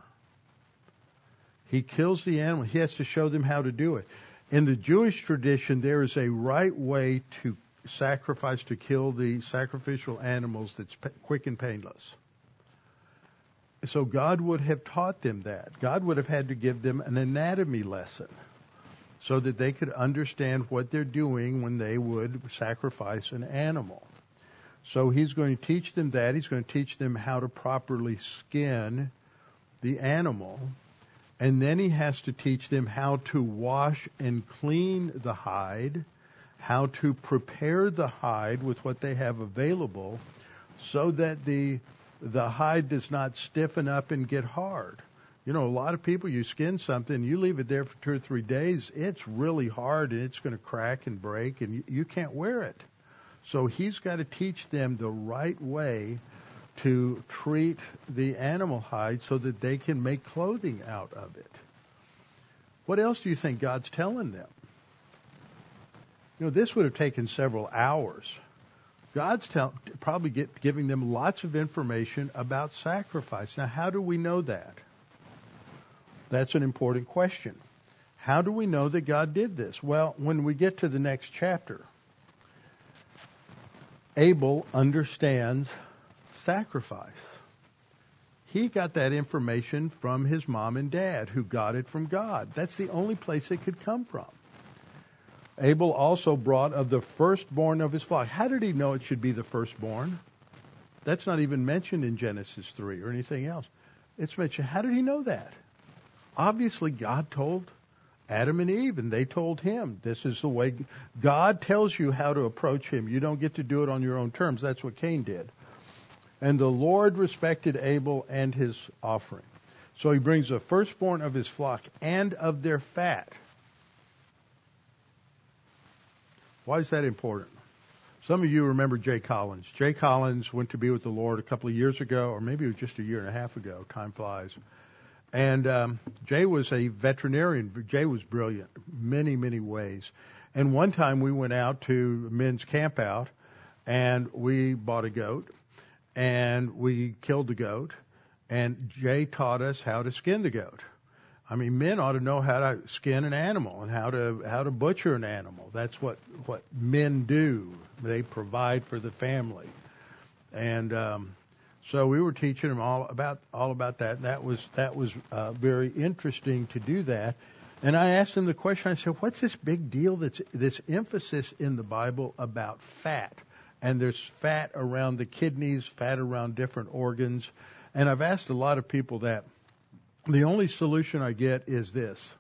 He kills the animal. He has to show them how to do it. In the Jewish tradition, there is a right way to sacrifice, to kill the sacrificial animals that's quick and painless. So God would have taught them that. God would have had to give them an anatomy lesson so that they could understand what they're doing when they would sacrifice an animal. So he's going to teach them that. He's going to teach them how to properly skin the animal. And then he has to teach them how to wash and clean the hide, how to prepare the hide with what they have available so that the the hide does not stiffen up and get hard. You know, a lot of people, you skin something, you leave it there for two or three days, it's really hard and it's going to crack and break and you, you can't wear it. So he's got to teach them the right way to treat the animal hide so that they can make clothing out of it. What else do you think God's telling them? You know, this would have taken several hours. God's tell, probably get, giving them lots of information about sacrifice. Now, how do we know that? That's an important question. How do we know that God did this? Well, when we get to the next chapter, Abel understands sacrifice. He got that information from his mom and dad, who got it from God. That's the only place it could come from. Abel also brought of the firstborn of his flock. How did he know it should be the firstborn? That's not even mentioned in Genesis 3 or anything else. It's mentioned. How did he know that? Obviously, God told Adam and Eve, and they told him, This is the way God tells you how to approach him. You don't get to do it on your own terms. That's what Cain did. And the Lord respected Abel and his offering. So he brings the firstborn of his flock and of their fat. Why is that important? Some of you remember Jay Collins. Jay Collins went to be with the Lord a couple of years ago, or maybe it was just a year and a half ago. Time flies. And um, Jay was a veterinarian. Jay was brilliant, many, many ways. And one time we went out to men's camp out, and we bought a goat, and we killed the goat, and Jay taught us how to skin the goat. I mean, men ought to know how to skin an animal and how to how to butcher an animal. That's what what men do. They provide for the family, and um, so we were teaching them all about all about that. And that was that was uh, very interesting to do that. And I asked them the question. I said, "What's this big deal? That's this emphasis in the Bible about fat? And there's fat around the kidneys, fat around different organs. And I've asked a lot of people that." The only solution I get is this.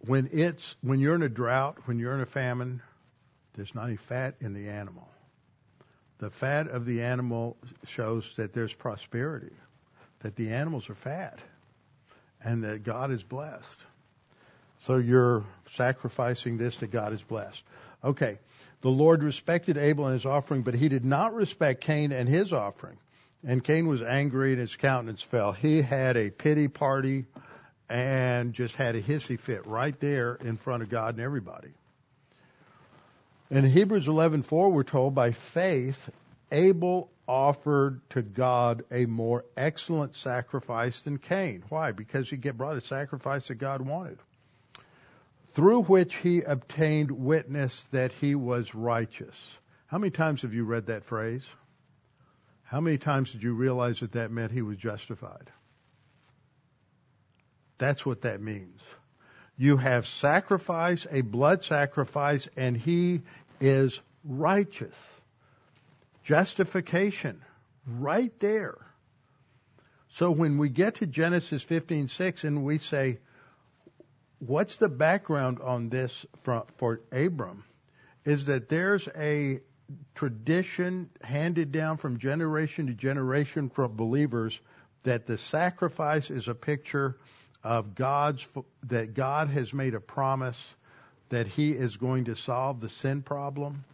When it's when you're in a drought, when you're in a famine, there's not any fat in the animal. The fat of the animal shows that there's prosperity, that the animals are fat, and that God is blessed. So you're sacrificing this that God is blessed. Okay. The Lord respected Abel and his offering, but he did not respect Cain and his offering. And Cain was angry and his countenance fell. He had a pity party and just had a hissy fit right there in front of God and everybody. In Hebrews 11:4 we're told by faith Abel offered to God a more excellent sacrifice than Cain. Why? Because he brought a sacrifice that God wanted. Through which he obtained witness that he was righteous. How many times have you read that phrase? How many times did you realize that that meant he was justified? That's what that means. You have sacrifice, a blood sacrifice, and he is righteous. Justification, right there. So when we get to Genesis 15:6 and we say, what's the background on this for, for Abram? Is that there's a tradition handed down from generation to generation from believers that the sacrifice is a picture of God's that God has made a promise that He is going to solve the sin problem.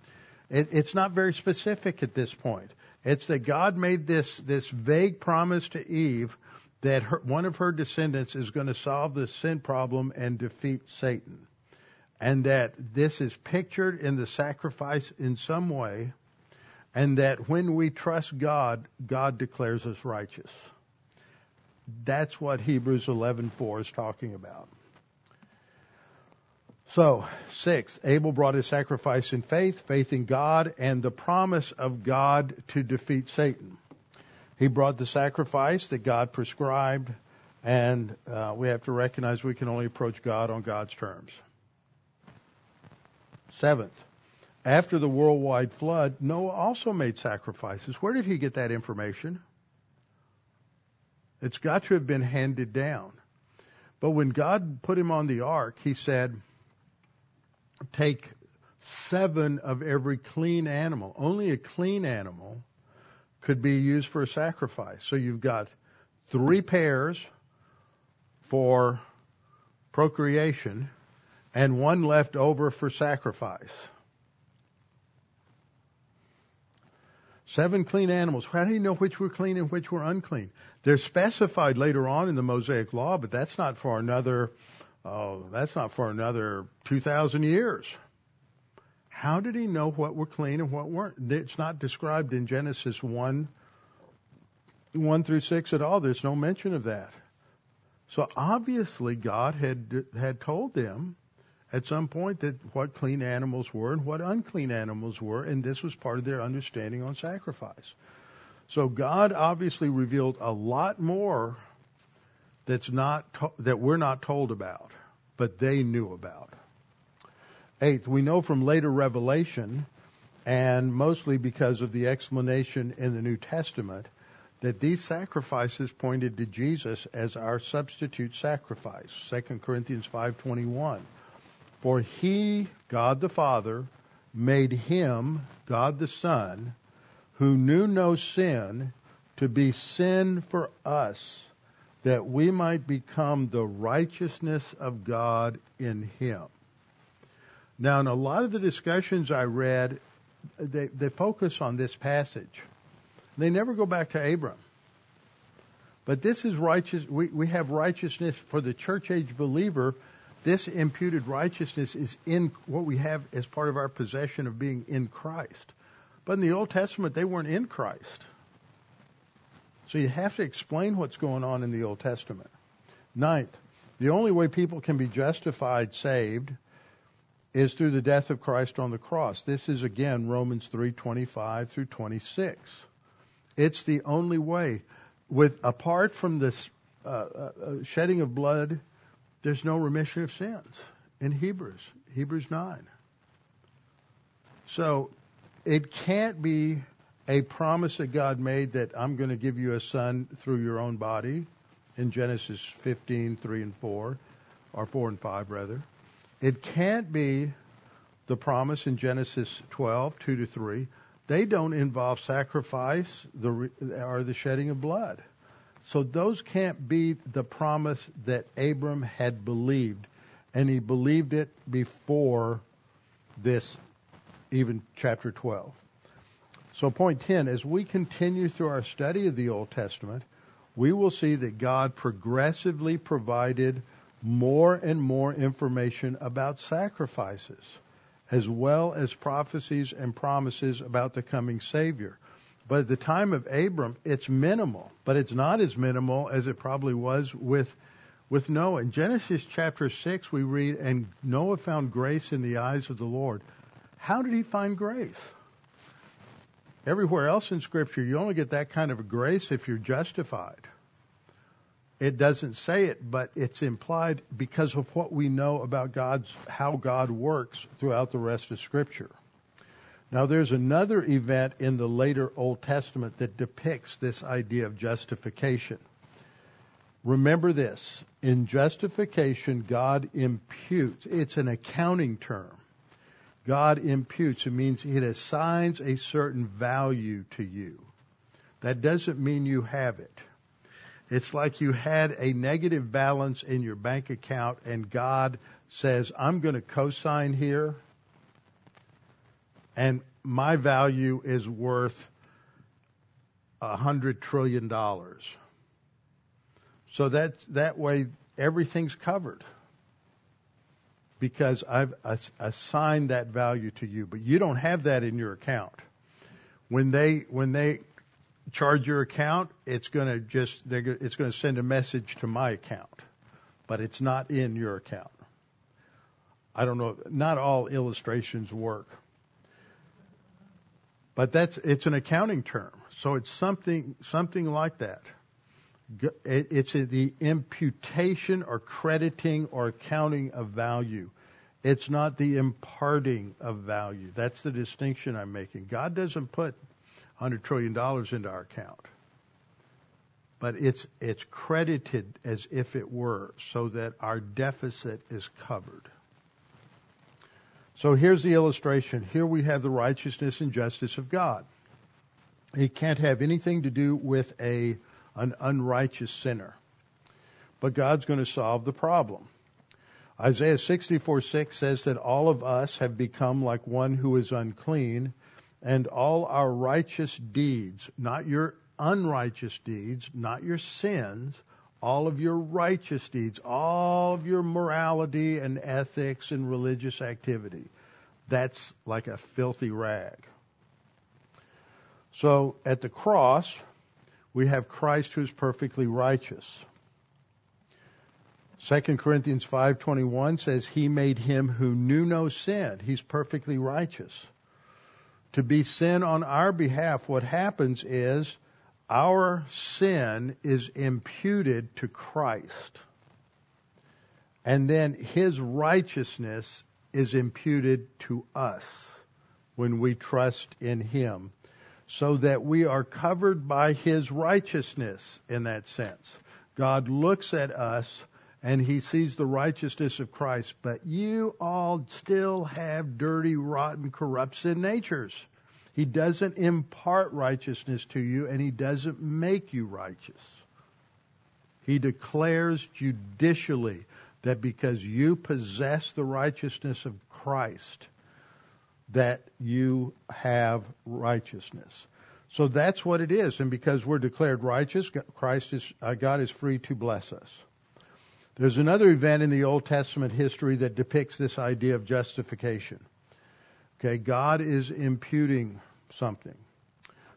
It, it's not very specific at this point. It's that God made this this vague promise to Eve that her, one of her descendants is going to solve the sin problem and defeat Satan, and that this is pictured in the sacrifice in some way, and that when we trust God, God declares us righteous. That's what Hebrews 11:4 is talking about. So, six, Abel brought his sacrifice in faith, faith in God, and the promise of God to defeat Satan. He brought the sacrifice that God prescribed, and uh, we have to recognize we can only approach God on God's terms. Seventh, after the worldwide flood, Noah also made sacrifices. Where did he get that information? It's got to have been handed down. But when God put him on the ark, he said, take seven of every clean animal. Only a clean animal could be used for a sacrifice. So you've got three pairs for procreation and one left over for sacrifice. Seven clean animals. How do you know which were clean and which were unclean? They're specified later on in the Mosaic Law, but that's not for another Oh, that's not for another 2,000 years. How did he know what were clean and what weren't? It's not described in Genesis 1, 1 through 6 at all. There's no mention of that. So obviously God had, had told them at some point that what clean animals were and what unclean animals were, and this was part of their understanding on sacrifice. So God obviously revealed a lot more that's not that we're not told about but they knew about. Eighth, we know from later revelation, and mostly because of the explanation in the New Testament, that these sacrifices pointed to Jesus as our substitute sacrifice. 2 Corinthians 5:21. For he, God the Father, made him, God the Son, who knew no sin, to be sin for us that we might become the righteousness of God in Him. Now, in a lot of the discussions I read, they, they focus on this passage. They never go back to Abram. But this is righteous. We, we have righteousness for the church age believer. This imputed righteousness is in what we have as part of our possession of being in Christ. But in the Old Testament, they weren't in Christ. So you have to explain what's going on in the Old Testament. Ninth, the only way people can be justified, saved, is through the death of Christ on the cross. This is again Romans 3:25 through 26. It's the only way. With apart from this uh, uh, uh shedding of blood, there's no remission of sins in Hebrews, Hebrews 9. So it can't be a promise that God made that I'm going to give you a son through your own body in Genesis 15, 3 and 4, or 4 and 5 rather. It can't be the promise in Genesis 12, 2 to 3. They don't involve sacrifice or the shedding of blood. So those can't be the promise that Abram had believed. And he believed it before this, even chapter 12. So, point 10 as we continue through our study of the Old Testament, we will see that God progressively provided more and more information about sacrifices, as well as prophecies and promises about the coming Savior. But at the time of Abram, it's minimal, but it's not as minimal as it probably was with with Noah. In Genesis chapter 6, we read, And Noah found grace in the eyes of the Lord. How did he find grace? Everywhere else in Scripture, you only get that kind of grace if you're justified. It doesn't say it, but it's implied because of what we know about God's, how God works throughout the rest of Scripture. Now, there's another event in the later Old Testament that depicts this idea of justification. Remember this. In justification, God imputes. It's an accounting term. God imputes. It means it assigns a certain value to you. That doesn't mean you have it. It's like you had a negative balance in your bank account and God says, I'm going to cosign here and my value is worth a hundred trillion dollars. So that, that way everything's covered because I've assigned that value to you, but you don't have that in your account. When they, when they charge your account, it's going to just, it's going to send a message to my account, but it's not in your account. I don't know, not all illustrations work. But that's, it's an accounting term. So it's something, something like that. It's the imputation or crediting or accounting of value. It's not the imparting of value. That's the distinction I'm making. God doesn't put $100 trillion into our account. But it's, it's credited as if it were so that our deficit is covered. So here's the illustration. Here we have the righteousness and justice of God. It can't have anything to do with a, an unrighteous sinner. But God's going to solve the problem. Isaiah 64 6 says that all of us have become like one who is unclean, and all our righteous deeds, not your unrighteous deeds, not your sins, all of your righteous deeds, all of your morality and ethics and religious activity. That's like a filthy rag. So at the cross, we have Christ who's perfectly righteous. 2 Corinthians 5:21 says he made him who knew no sin. He's perfectly righteous. To be sin on our behalf, what happens is our sin is imputed to Christ. And then his righteousness is imputed to us when we trust in him so that we are covered by his righteousness in that sense. God looks at us and he sees the righteousness of Christ, but you all still have dirty, rotten, corrupt sin natures. He doesn't impart righteousness to you and he doesn't make you righteous. He declares judicially that because you possess the righteousness of Christ, that you have righteousness. So that's what it is. And because we're declared righteous, Christ is, uh, God is free to bless us. There's another event in the Old Testament history that depicts this idea of justification. Okay, God is imputing something.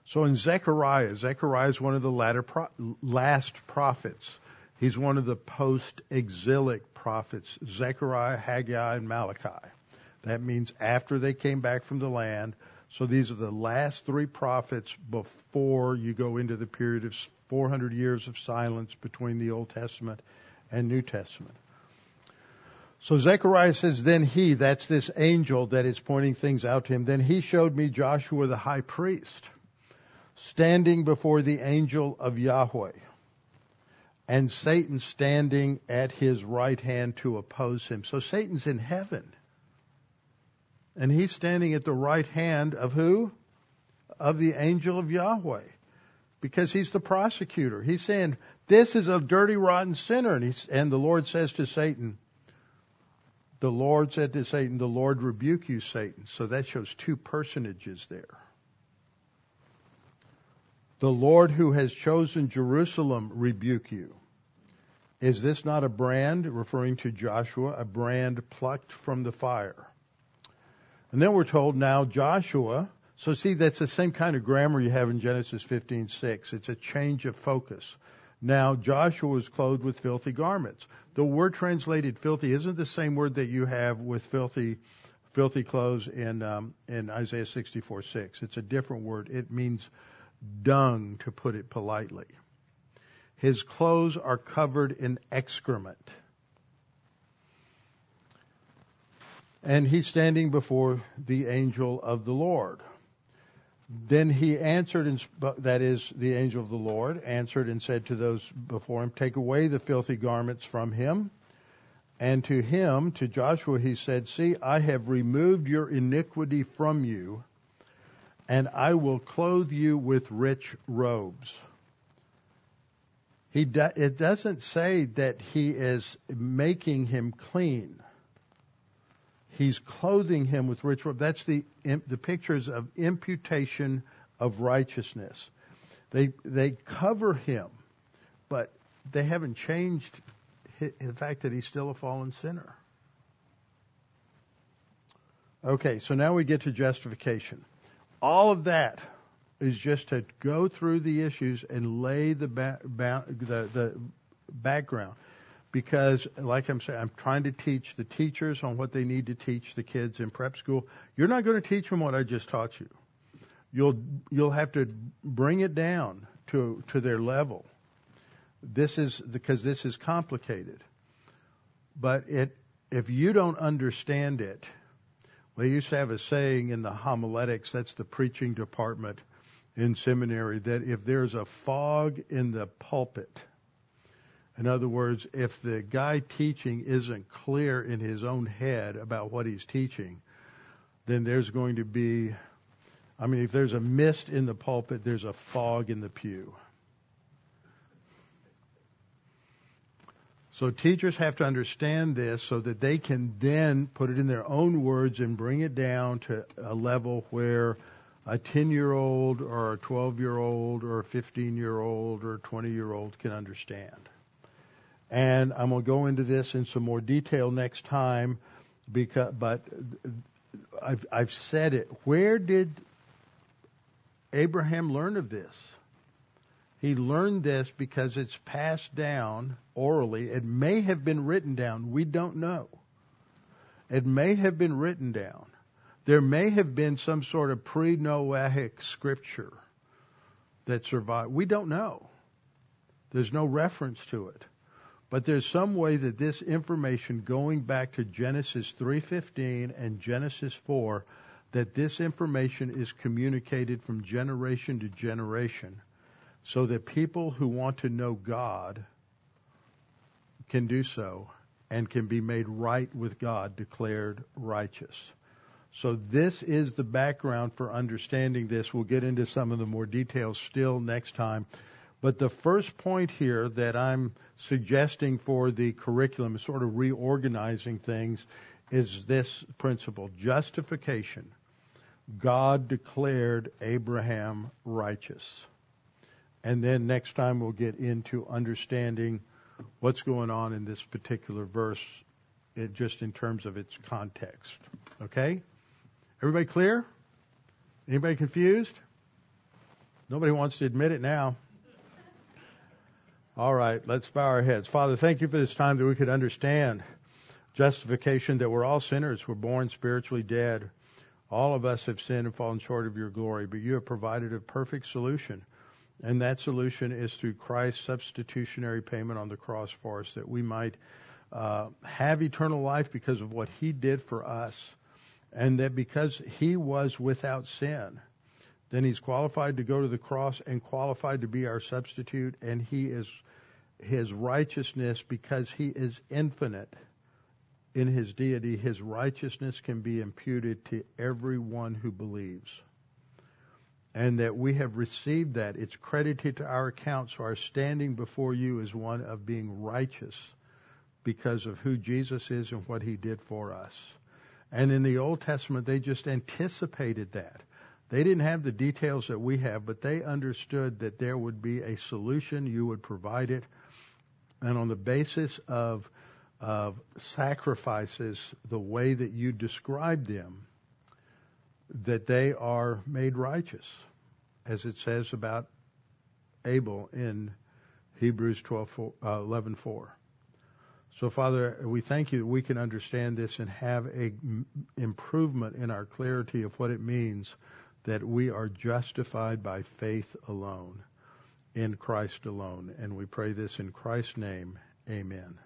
So in Zechariah, Zechariah is one of the latter pro- last prophets. He's one of the post-exilic prophets, Zechariah, Haggai, and Malachi. That means after they came back from the land. So these are the last three prophets before you go into the period of 400 years of silence between the Old Testament and New Testament. So Zechariah says, then he, that's this angel that is pointing things out to him, then he showed me Joshua the high priest standing before the angel of Yahweh and Satan standing at his right hand to oppose him. So Satan's in heaven. And he's standing at the right hand of who? Of the angel of Yahweh. Because he's the prosecutor. He's saying, this is a dirty, rotten sinner. And, and the Lord says to Satan, the Lord said to Satan, the Lord rebuke you, Satan. So that shows two personages there. The Lord who has chosen Jerusalem rebuke you. Is this not a brand, referring to Joshua, a brand plucked from the fire? And then we're told now Joshua, so see that's the same kind of grammar you have in Genesis 15:6. It's a change of focus. Now Joshua was clothed with filthy garments. The word translated filthy isn't the same word that you have with filthy filthy clothes in um, in Isaiah 64:6. It's a different word. It means dung, to put it politely. His clothes are covered in excrement. And he's standing before the angel of the Lord. Then he answered, and that is the angel of the Lord, answered and said to those before him, Take away the filthy garments from him. And to him, to Joshua, he said, See, I have removed your iniquity from you, and I will clothe you with rich robes. He it doesn't say that he is making him clean. He's clothing him with rich robes. That's the the pictures of imputation of righteousness. They they cover him, but they haven't changed the fact that he's still a fallen sinner. Okay, so now we get to justification. All of that is just to go through the issues and lay the ba- ba- the, the background. Because, like I'm saying, I'm trying to teach the teachers on what they need to teach the kids in prep school. You're not going to teach them what I just taught you. You'll you'll have to bring it down to to their level. This is because this is complicated. But it, if you don't understand it, they used to have a saying in the homiletics, that's the preaching department in seminary, that if there's a fog in the pulpit, in other words, if the guy teaching isn't clear in his own head about what he's teaching, then there's going to be, I mean, if there's a mist in the pulpit, there's a fog in the pew. So teachers have to understand this so that they can then put it in their own words and bring it down to a level where a 10 year old or a 12 year old or a 15 year old or a 20 year old can understand. And I'm going to go into this in some more detail next time because, but I've, I've said it. Where did Abraham learn of this? He learned this because it's passed down orally. It may have been written down. We don't know. It may have been written down. There may have been some sort of pre Noahic scripture that survived. We don't know. There's no reference to it. But there's some way that this information going back to Genesis 3:15 and Genesis 4 that this information is communicated from generation to generation so that people who want to know God can do so and can be made right with God, declared righteous. So this is the background for understanding this. We'll get into some of the more details still next time. But the first point here that I'm suggesting for the curriculum, sort of reorganizing things, is this principle justification. God declared Abraham righteous. And then next time we'll get into understanding what's going on in this particular verse, it, just in terms of its context. Okay? Everybody clear? Anybody confused? Nobody wants to admit it now. All right, let's bow our heads. Father, thank you for this time that we could understand justification, that we're all sinners. We're born spiritually dead. All of us have sinned and fallen short of your glory, but you have provided a perfect solution and that solution is through Christ's substitutionary payment on the cross for us, that we might uh, have eternal life because of what He did for us, and that because He was without sin, then He's qualified to go to the cross and qualified to be our substitute, and He is His righteousness because He is infinite in His deity. His righteousness can be imputed to everyone who believes and that we have received that. It's credited to our account, so our standing before you is one of being righteous because of who Jesus is and what he did for us. And in the Old Testament, they just anticipated that. They didn't have the details that we have, but they understood that there would be a solution, you would provide it, and on the basis of of sacrifices, the way that you describe them, that they are made righteous, as it says about Abel in Hebrews 12, uh, 11, 4. So, Father, we thank you that we can understand this and have a improvement in our clarity of what it means that we are justified by faith alone, in Christ alone. And we pray this in Christ's name. Amen.